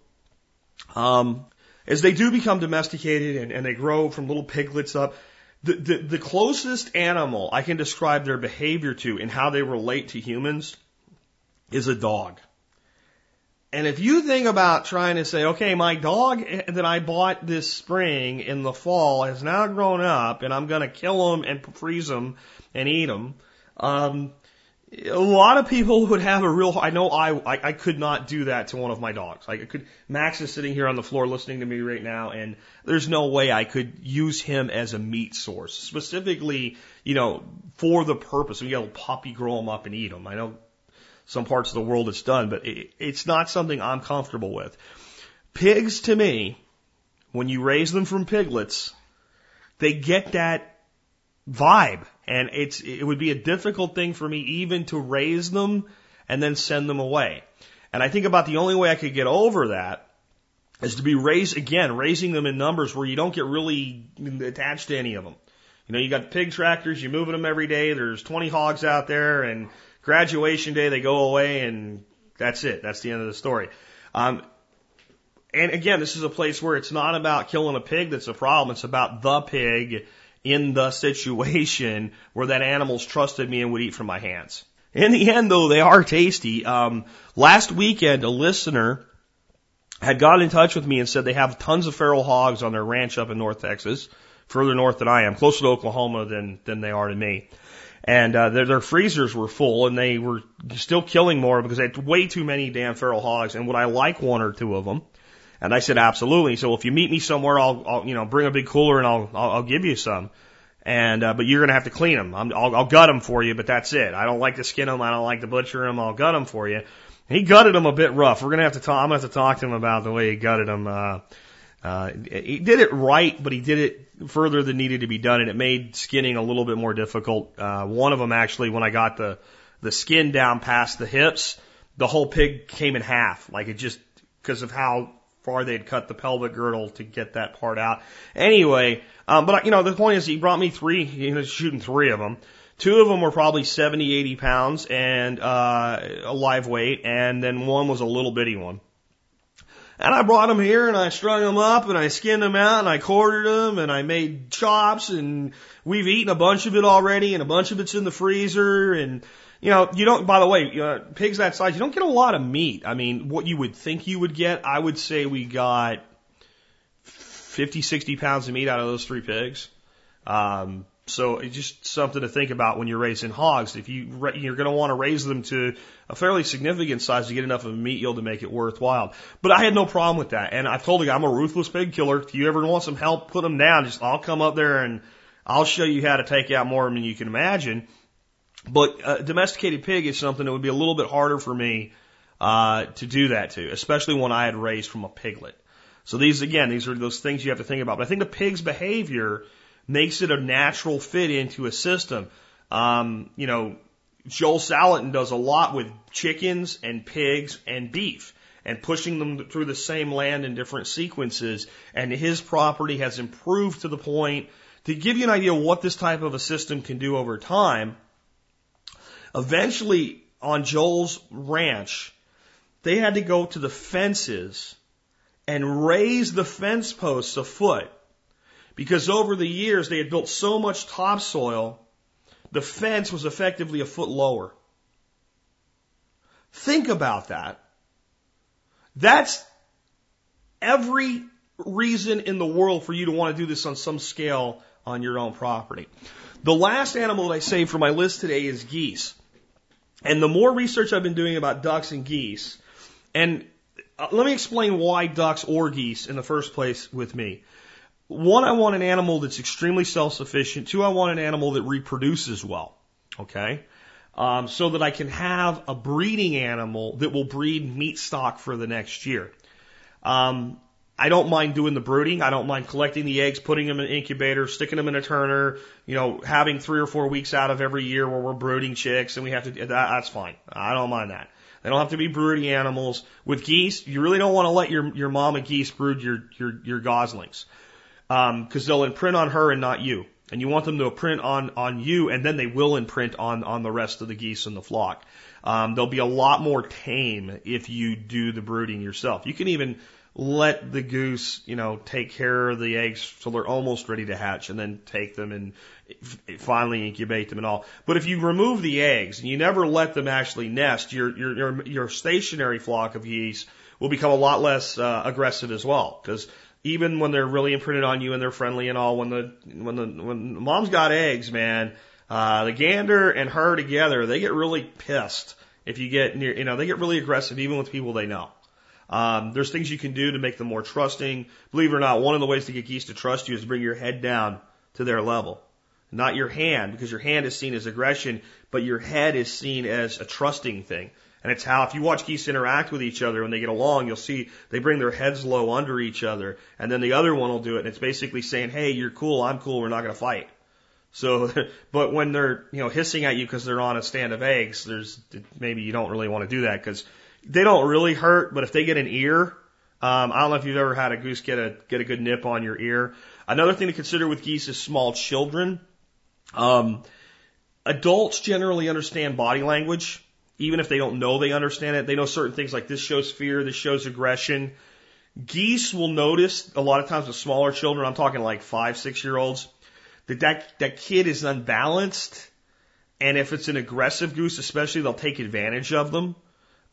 um, as they do become domesticated and, and they grow from little piglets up, the, the, the closest animal I can describe their behavior to and how they relate to humans is a dog. And if you think about trying to say, okay, my dog that I bought this spring in the fall has now grown up and I'm going to kill him and freeze him and eat him, um, a lot of people would have a real, I know I, I, I could not do that to one of my dogs. I could, Max is sitting here on the floor listening to me right now and there's no way I could use him as a meat source. Specifically, you know, for the purpose of, you know, puppy grow him up and eat him. I know some parts of the world it's done, but it, it's not something I'm comfortable with. Pigs to me, when you raise them from piglets, they get that vibe. And it's, it would be a difficult thing for me even to raise them and then send them away. And I think about the only way I could get over that is to be raised again, raising them in numbers where you don't get really attached to any of them. You know, you got pig tractors, you're moving them every day. There's 20 hogs out there and graduation day, they go away and that's it. That's the end of the story. Um, and again, this is a place where it's not about killing a pig that's a problem. It's about the pig in the situation where that animal's trusted me and would eat from my hands. In the end, though, they are tasty. Um, last weekend, a listener had got in touch with me and said they have tons of feral hogs on their ranch up in North Texas, further north than I am, closer to Oklahoma than than they are to me. And uh, their, their freezers were full, and they were still killing more because they had way too many damn feral hogs. And would I like one or two of them? And I said, absolutely. So if you meet me somewhere, I'll, I'll you know, bring a big cooler and I'll, I'll, I'll give you some. And, uh, but you're going to have to clean them. I'm, I'll, I'll gut them for you, but that's it. I don't like to skin them. I don't like to butcher them. I'll gut them for you. He gutted them a bit rough. We're going to have to talk, I'm going to have to talk to him about the way he gutted them. Uh, uh, he did it right, but he did it further than needed to be done, and it made skinning a little bit more difficult. Uh, one of them actually, when I got the, the skin down past the hips, the whole pig came in half. Like it just, because of how far they'd cut the pelvic girdle to get that part out. Anyway, um, but you know, the point is he brought me three, he was shooting three of them. Two of them were probably 70, 80 pounds and, uh, a live weight, and then one was a little bitty one. And I brought them here and I strung them up and I skinned them out and I quartered them and I made chops and we've eaten a bunch of it already and a bunch of it's in the freezer and you know, you don't, by the way, uh, pigs that size, you don't get a lot of meat. I mean, what you would think you would get, I would say we got 50, 60 pounds of meat out of those three pigs. Um, so it's just something to think about when you're raising hogs. If you, you're going to want to raise them to a fairly significant size to get enough of a meat yield to make it worthwhile. But I had no problem with that. And I've told the guy I'm a ruthless pig killer. If you ever want some help, put them down. Just, I'll come up there and I'll show you how to take out more than you can imagine. But a domesticated pig is something that would be a little bit harder for me uh, to do that to, especially one I had raised from a piglet. So these, again, these are those things you have to think about. But I think the pig's behavior makes it a natural fit into a system. Um, you know, Joel Salatin does a lot with chickens and pigs and beef and pushing them through the same land in different sequences. And his property has improved to the point to give you an idea what this type of a system can do over time. Eventually, on Joel's ranch, they had to go to the fences and raise the fence posts a foot because over the years they had built so much topsoil, the fence was effectively a foot lower. Think about that. That's every reason in the world for you to want to do this on some scale on your own property. The last animal that I saved for my list today is geese. And the more research I've been doing about ducks and geese, and uh, let me explain why ducks or geese in the first place with me. One, I want an animal that's extremely self-sufficient. Two, I want an animal that reproduces well. Okay? Um, so that I can have a breeding animal that will breed meat stock for the next year. Um, I don't mind doing the brooding. I don't mind collecting the eggs, putting them in an incubator, sticking them in a turner, you know, having three or four weeks out of every year where we're brooding chicks and we have to, that, that's fine. I don't mind that. They don't have to be broody animals. With geese, you really don't want to let your, your mama geese brood your, your, your goslings. Um, cause they'll imprint on her and not you. And you want them to imprint on, on you and then they will imprint on, on the rest of the geese in the flock. Um, they'll be a lot more tame if you do the brooding yourself. You can even, let the goose, you know, take care of the eggs till they're almost ready to hatch and then take them and finally incubate them and all. But if you remove the eggs and you never let them actually nest, your, your, your, your stationary flock of geese will become a lot less uh, aggressive as well. Because even when they're really imprinted on you and they're friendly and all, when the, when the, when mom's got eggs, man, uh, the gander and her together, they get really pissed if you get near, you know, they get really aggressive even with people they know. Um, there's things you can do to make them more trusting. Believe it or not, one of the ways to get geese to trust you is to bring your head down to their level. Not your hand, because your hand is seen as aggression, but your head is seen as a trusting thing. And it's how, if you watch geese interact with each other when they get along, you'll see they bring their heads low under each other, and then the other one will do it, and it's basically saying, hey, you're cool, I'm cool, we're not to fight. So, but when they're, you know, hissing at you because they're on a stand of eggs, there's, maybe you don't really want to do that because they don't really hurt, but if they get an ear, um, I don't know if you've ever had a goose get a get a good nip on your ear. Another thing to consider with geese is small children. Um, adults generally understand body language, even if they don't know they understand it. They know certain things like this shows fear, this shows aggression. Geese will notice a lot of times with smaller children. I'm talking like five, six year olds that that that kid is unbalanced, and if it's an aggressive goose, especially, they'll take advantage of them.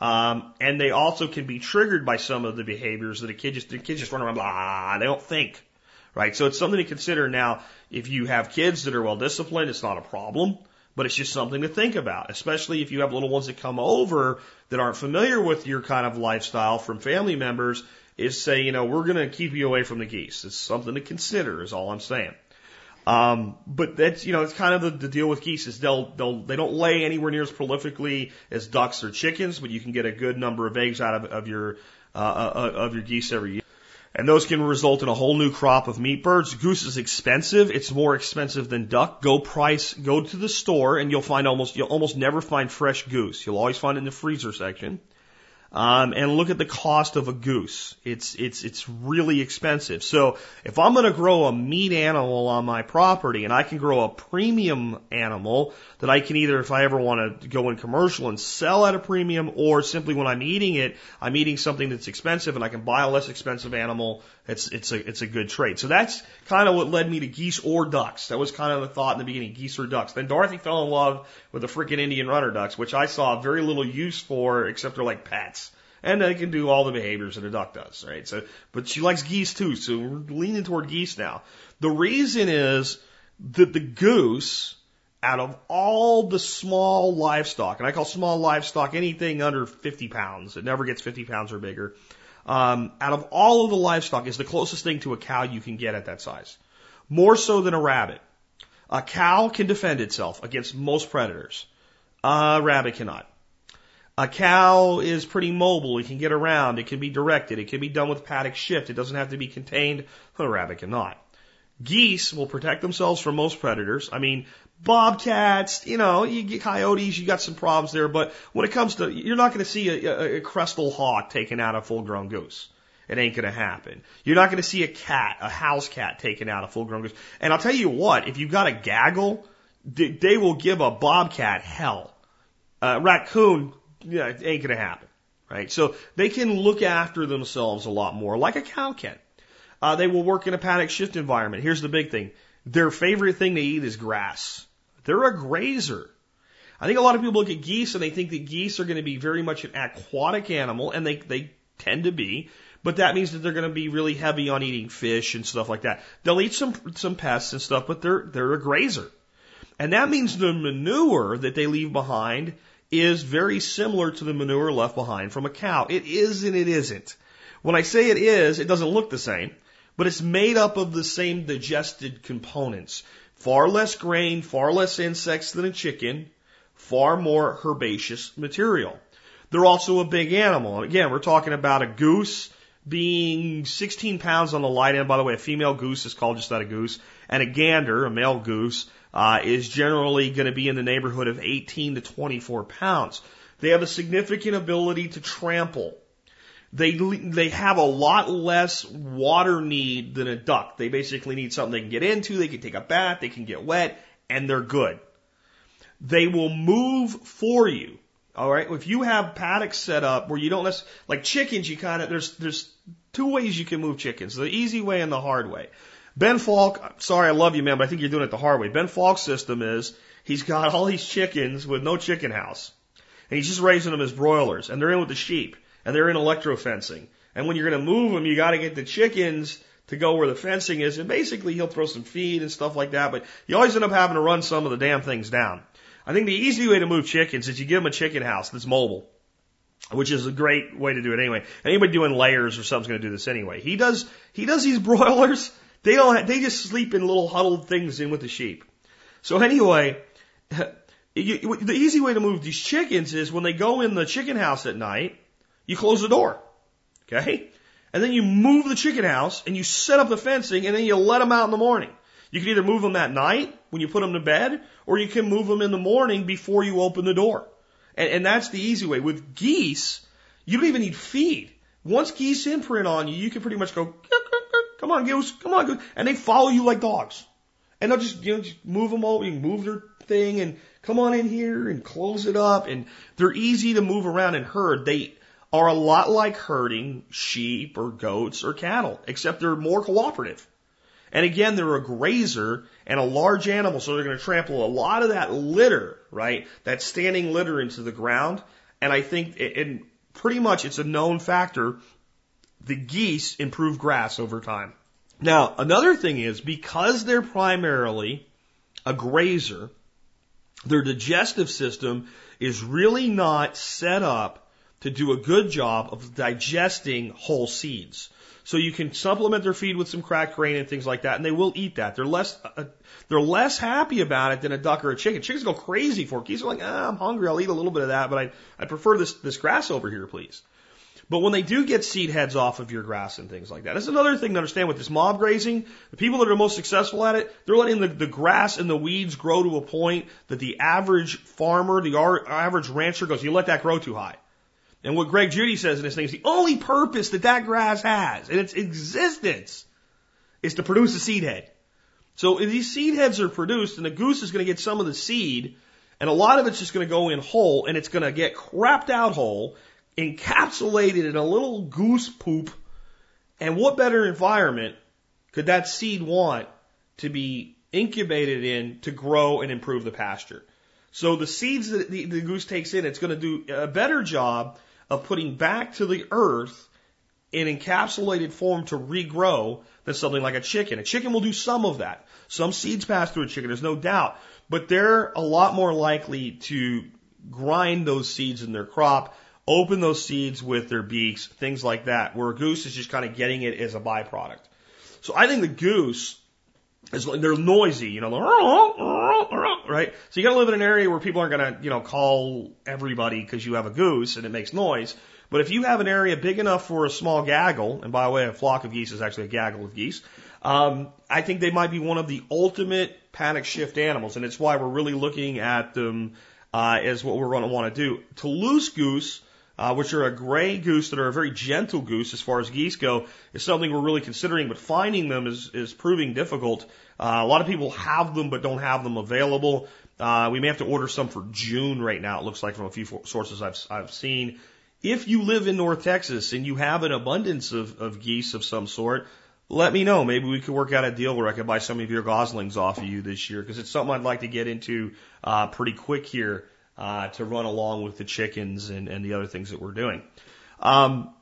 Um, and they also can be triggered by some of the behaviors that a kid just, the kids just run around, blah, they don't think, right? So it's something to consider. Now, if you have kids that are well disciplined, it's not a problem, but it's just something to think about, especially if you have little ones that come over that aren't familiar with your kind of lifestyle from family members is say, you know, we're going to keep you away from the geese. It's something to consider is all I'm saying. Um, but that's, you know, it's kind of the, the deal with geese is they'll, they'll, they don't lay anywhere near as prolifically as ducks or chickens, but you can get a good number of eggs out of, of your, uh, uh, of your geese every year. And those can result in a whole new crop of meat birds. Goose is expensive. It's more expensive than duck. Go price, go to the store and you'll find almost, you'll almost never find fresh goose. You'll always find it in the freezer section. Um, and look at the cost of a goose. It's it's it's really expensive. So if I'm going to grow a meat animal on my property, and I can grow a premium animal that I can either, if I ever want to go in commercial and sell at a premium, or simply when I'm eating it, I'm eating something that's expensive, and I can buy a less expensive animal. It's it's a it's a good trade. So that's kind of what led me to geese or ducks. That was kind of the thought in the beginning, geese or ducks. Then Dorothy fell in love with the freaking Indian runner ducks, which I saw very little use for except they're like pets and they can do all the behaviors that a duck does, right? So, but she likes geese too, so we're leaning toward geese now. The reason is that the goose, out of all the small livestock, and I call small livestock anything under 50 pounds, it never gets 50 pounds or bigger, um, out of all of the livestock is the closest thing to a cow you can get at that size. More so than a rabbit. A cow can defend itself against most predators. A rabbit cannot. A cow is pretty mobile. It can get around. It can be directed. It can be done with paddock shift. It doesn't have to be contained. A rabbit cannot. Geese will protect themselves from most predators. I mean, bobcats, you know, you get coyotes, you got some problems there, but when it comes to, you're not going to see a, a, a kestrel hawk taking out a full grown goose. It ain't going to happen. You're not going to see a cat, a house cat taking out a full grown goose. And I'll tell you what, if you've got a gaggle, they will give a bobcat hell. Uh, raccoon yeah, it ain't gonna happen, right? So they can look after themselves a lot more, like a cow can. Uh, they will work in a paddock shift environment. Here's the big thing. Their favorite thing to eat is grass. They're a grazer. I think a lot of people look at geese and they think that geese are going to be very much an aquatic animal, and they, they tend to be, but that means that they're going to be really heavy on eating fish and stuff like that. They'll eat some, some pests and stuff, but they're, they're a grazer. And that means the manure that they leave behind is very similar to the manure left behind from a cow. It is and it isn't. When I say it is, it doesn't look the same, but it's made up of the same digested components. Far less grain, far less insects than a chicken, far more herbaceous material. They're also a big animal. Again, we're talking about a goose being 16 pounds on the light end. By the way, a female goose is called just that a goose. And a gander, a male goose, uh, is generally going to be in the neighborhood of 18 to 24 pounds. They have a significant ability to trample. They, they have a lot less water need than a duck. They basically need something they can get into, they can take a bath, they can get wet, and they're good. They will move for you. All right. If you have paddocks set up where you don't necessarily, like chickens, you kind of, there's, there's two ways you can move chickens, the easy way and the hard way. Ben Falk, sorry, I love you, man, but I think you're doing it the hard way. Ben Falk's system is he's got all these chickens with no chicken house. And he's just raising them as broilers. And they're in with the sheep. And they're in electro fencing. And when you're going to move them, you got to get the chickens to go where the fencing is. And basically, he'll throw some feed and stuff like that. But you always end up having to run some of the damn things down. I think the easy way to move chickens is you give them a chicken house that's mobile, which is a great way to do it anyway. Anybody doing layers or something's going to do this anyway. He does, he does these broilers. They don't, they just sleep in little huddled things in with the sheep. So anyway, you, the easy way to move these chickens is when they go in the chicken house at night, you close the door. Okay? And then you move the chicken house and you set up the fencing and then you let them out in the morning. You can either move them at night when you put them to bed, or you can move them in the morning before you open the door. And, and that's the easy way. With geese, you don't even need feed. Once geese imprint on you, you can pretty much go, come on, goose, come on, goose. And they follow you like dogs. And they'll just, you know, just move them over, you move their thing and come on in here and close it up. And they're easy to move around and herd. They are a lot like herding sheep or goats or cattle, except they're more cooperative. And again, they're a grazer and a large animal, so they're going to trample a lot of that litter, right? That standing litter into the ground. And I think, and pretty much it's a known factor, the geese improve grass over time. Now, another thing is because they're primarily a grazer, their digestive system is really not set up to do a good job of digesting whole seeds. So you can supplement their feed with some cracked grain and things like that, and they will eat that. They're less uh, they're less happy about it than a duck or a chicken. Chickens go crazy for it. Geese are like, ah, I'm hungry. I'll eat a little bit of that, but I I prefer this this grass over here, please. But when they do get seed heads off of your grass and things like that, that's another thing to understand with this mob grazing. The people that are most successful at it, they're letting the, the grass and the weeds grow to a point that the average farmer, the average rancher goes, you let that grow too high. And what Greg Judy says in his thing is the only purpose that that grass has in its existence is to produce a seed head. So if these seed heads are produced and the goose is going to get some of the seed and a lot of it's just going to go in whole and it's going to get crapped out whole, encapsulated in a little goose poop. And what better environment could that seed want to be incubated in to grow and improve the pasture? So the seeds that the, the goose takes in, it's going to do a better job of putting back to the earth in encapsulated form to regrow than something like a chicken. A chicken will do some of that. Some seeds pass through a chicken, there's no doubt. But they're a lot more likely to grind those seeds in their crop, open those seeds with their beaks, things like that, where a goose is just kind of getting it as a byproduct. So I think the goose is they're noisy, you know, right? So you got to live in an area where people aren't going to, you know, call everybody because you have a goose and it makes noise. But if you have an area big enough for a small gaggle, and by the way, a flock of geese is actually a gaggle of geese, um, I think they might be one of the ultimate paddock shift animals, and it's why we're really looking at them uh, as what we're going to want to do. Toulouse goose uh, which are a gray goose that are a very gentle goose as far as geese go, is something we're really considering, but finding them is, is proving difficult. Uh, a lot of people have them but don't have them available. Uh, we may have to order some for June right now, it looks like from a few sources I've, I've seen. If you live in North Texas and you have an abundance of, of geese of some sort, let me know. Maybe we could work out a deal where I could buy some of your goslings off of you this year because it's something I'd like to get into uh, pretty quick here uh, to run along with the chickens and, and the other things that we're doing. Um,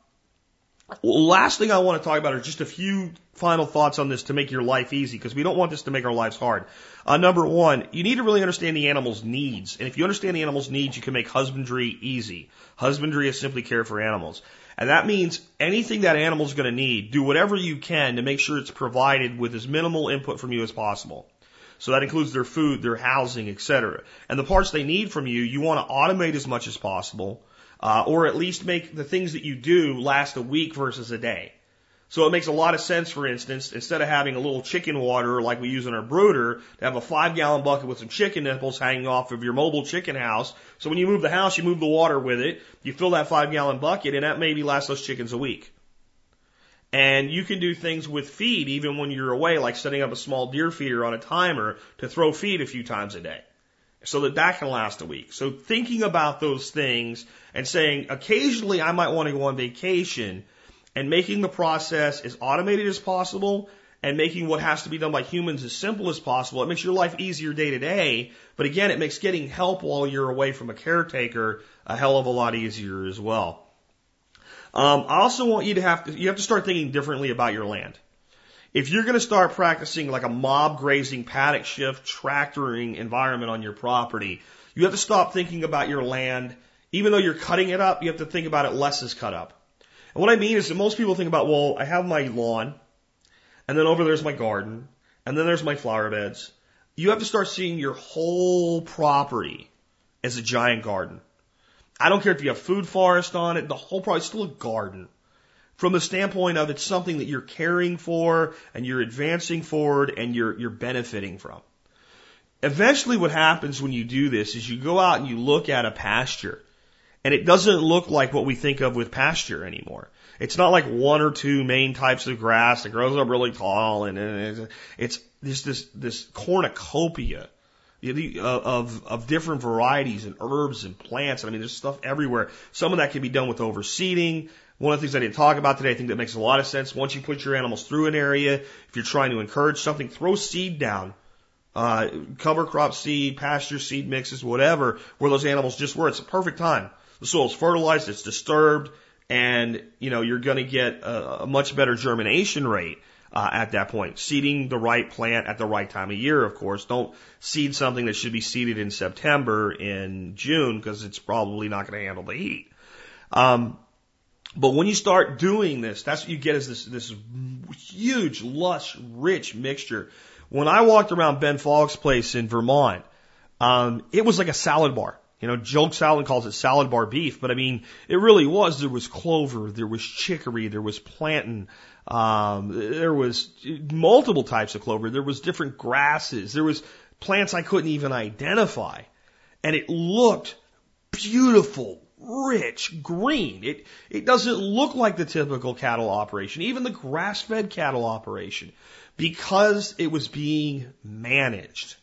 last thing I want to talk about are just a few final thoughts on this to make your life easy because we don't want this to make our lives hard. Uh, number one, you need to really understand the animal's needs. And if you understand the animal's needs, you can make husbandry easy. Husbandry is simply care for animals. And that means anything that animal's going to need, do whatever you can to make sure it's provided with as minimal input from you as possible. So that includes their food, their housing, etc. And the parts they need from you, you want to automate as much as possible, uh, or at least make the things that you do last a week versus a day. So it makes a lot of sense, for instance, instead of having a little chicken water like we use in our brooder, to have a five gallon bucket with some chicken nipples hanging off of your mobile chicken house. So when you move the house, you move the water with it. You fill that five gallon bucket and that maybe lasts those chickens a week. And you can do things with feed even when you're away, like setting up a small deer feeder on a timer to throw feed a few times a day so that that can last a week. So thinking about those things and saying occasionally I might want to go on vacation and making the process as automated as possible and making what has to be done by humans as simple as possible. It makes your life easier day to day, but again, it makes getting help while you're away from a caretaker a hell of a lot easier as well. Um, I also want you to have to, you have to start thinking differently about your land. If you're going to start practicing like a mob grazing, paddock shift, tractoring environment on your property, you have to stop thinking about your land. Even though you're cutting it up, you have to think about it less as cut up. And what I mean is that most people think about, well, I have my lawn, and then over there's my garden, and then there's my flower beds. You have to start seeing your whole property as a giant garden. I don't care if you have food forest on it, the whole property is still a garden. From the standpoint of it's something that you're caring for and you're advancing forward and you're, you're benefiting from. Eventually what happens when you do this is you go out and you look at a pasture and it doesn't look like what we think of with pasture anymore. It's not like one or two main types of grass that grows up really tall and, and it's, it's this, this cornucopia of, of different varieties and herbs and plants. I mean, there's stuff everywhere. Some of that can be done with overseeding. One of the things I didn't talk about today, I think that makes a lot of sense. Once you put your animals through an area, if you're trying to encourage something, throw seed down. Uh, cover crop seed, pasture seed mixes, whatever, where those animals just were. It's a perfect time. The soil's fertilized, it's disturbed, and you know you're going to get a, a, much better germination rate uh, at that point. Seeding the right plant at the right time of year, of course. Don't seed something that should be seeded in September in June because it's probably not going to handle the heat. Um, but when you start doing this, that's what you get is this this huge, lush, rich mixture. When I walked around Ben Falk's place in Vermont, um, it was like a salad bar. You know, Joel Salatin calls it salad bar beef, but I mean, it really was. There was clover, there was chicory, there was plantain, um, there was multiple types of clover, there was different grasses, there was plants I couldn't even identify, and it looked beautiful, rich, green. It it doesn't look like the typical cattle operation, even the grass-fed cattle operation, because it was being managed.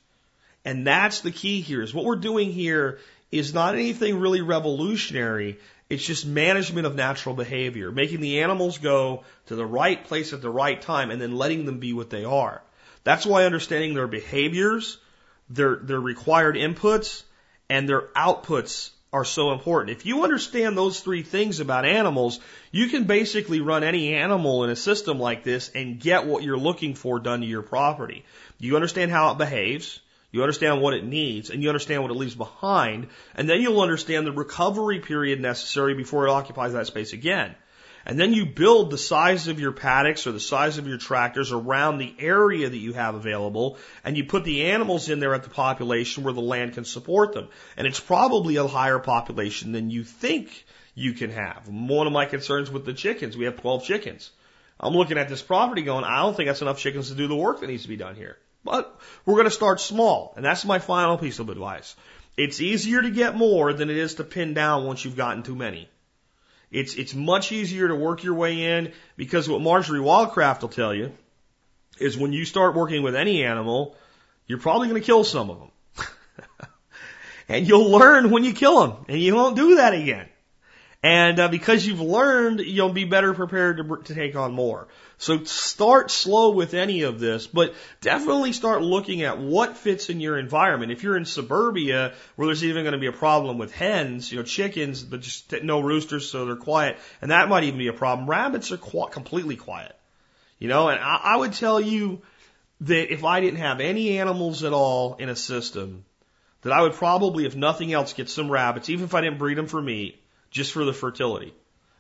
And that's the key here is what we're doing here is not anything really revolutionary. It's just management of natural behavior, making the animals go to the right place at the right time and then letting them be what they are. That's why understanding their behaviors, their, their required inputs, and their outputs are so important. If you understand those three things about animals, you can basically run any animal in a system like this and get what you're looking for done to your property. You understand how it behaves. You understand what it needs and you understand what it leaves behind. And then you'll understand the recovery period necessary before it occupies that space again. And then you build the size of your paddocks or the size of your tractors around the area that you have available, and you put the animals in there at the population where the land can support them. And it's probably a higher population than you think you can have. One of my concerns with the chickens, we have 12 chickens. I'm looking at this property going, I don't think that's enough chickens to do the work that needs to be done here. But we're going to start small. And that's my final piece of advice. It's easier to get more than it is to pin down once you've gotten too many. It's, it's much easier to work your way in because what Marjory Wildcraft will tell you is when you start working with any animal, you're probably going to kill some of them. and you'll learn when you kill them and you won't do that again. And uh, because you've learned, you'll be better prepared to, to take on more. So start slow with any of this, but definitely start looking at what fits in your environment. If you're in suburbia where there's even going to be a problem with hens, you know, chickens, but just no roosters, so they're quiet, and that might even be a problem. Rabbits are qu- completely quiet, you know, and I, I would tell you that if I didn't have any animals at all in a system, that I would probably, if nothing else, get some rabbits, even if I didn't breed them for meat, just for the fertility,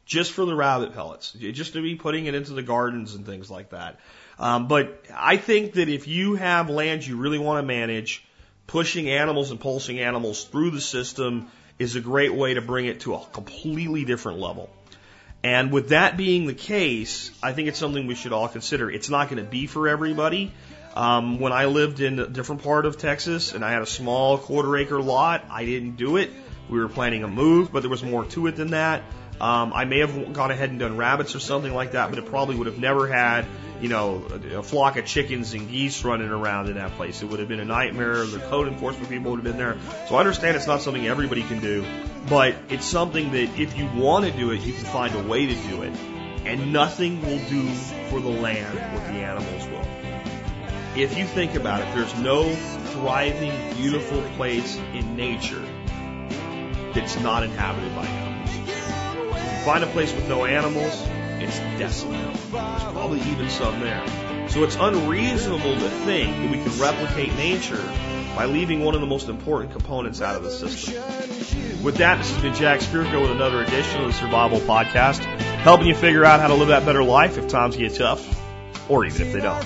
just for the rabbit pellets, just to be putting it into the gardens and things like that. Um, but I think that if you have land you really want to manage, pushing animals and pulsing animals through the system is a great way to bring it to a completely different level. And with that being the case, I think it's something we should all consider. It's not going to be for everybody. Um, when I lived in a different part of Texas and I had a small quarter acre lot, I didn't do it. We were planning a move, but there was more to it than that. Um, I may have gone ahead and done rabbits or something like that, but it probably would have never had, you know, a, a flock of chickens and geese running around in that place. It would have been a nightmare. The code enforcement people would have been there. So I understand it's not something everybody can do, but it's something that if you want to do it, you can find a way to do it. And nothing will do for the land what the animals will. If you think about it, there's no thriving, beautiful place in nature that's not inhabited by animals. If you find a place with no animals, it's desolate. There's probably even some there. So it's unreasonable to think that we can replicate nature by leaving one of the most important components out of the system. With that, this has been Jack Spirko with another edition of the Survival Podcast, helping you figure out how to live that better life if times get tough, or even if they don't.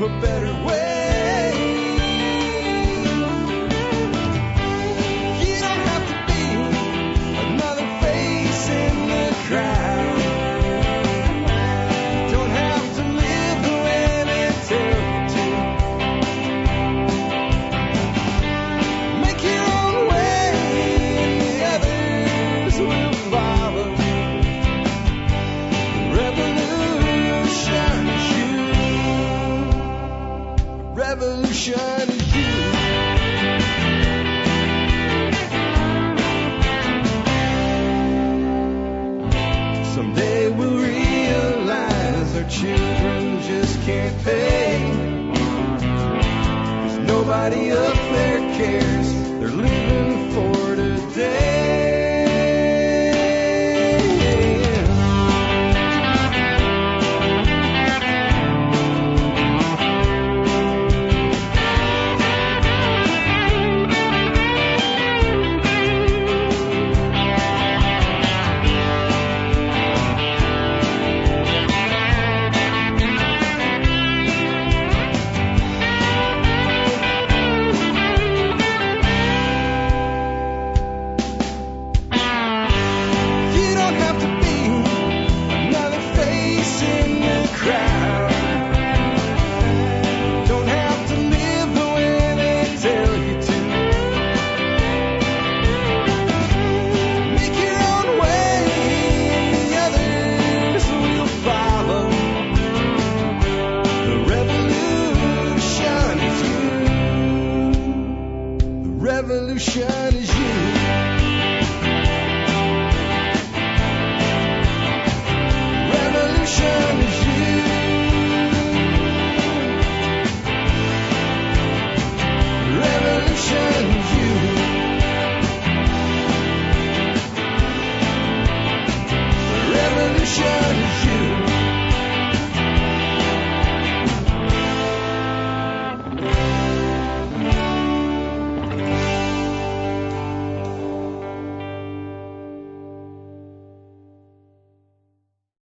a better way.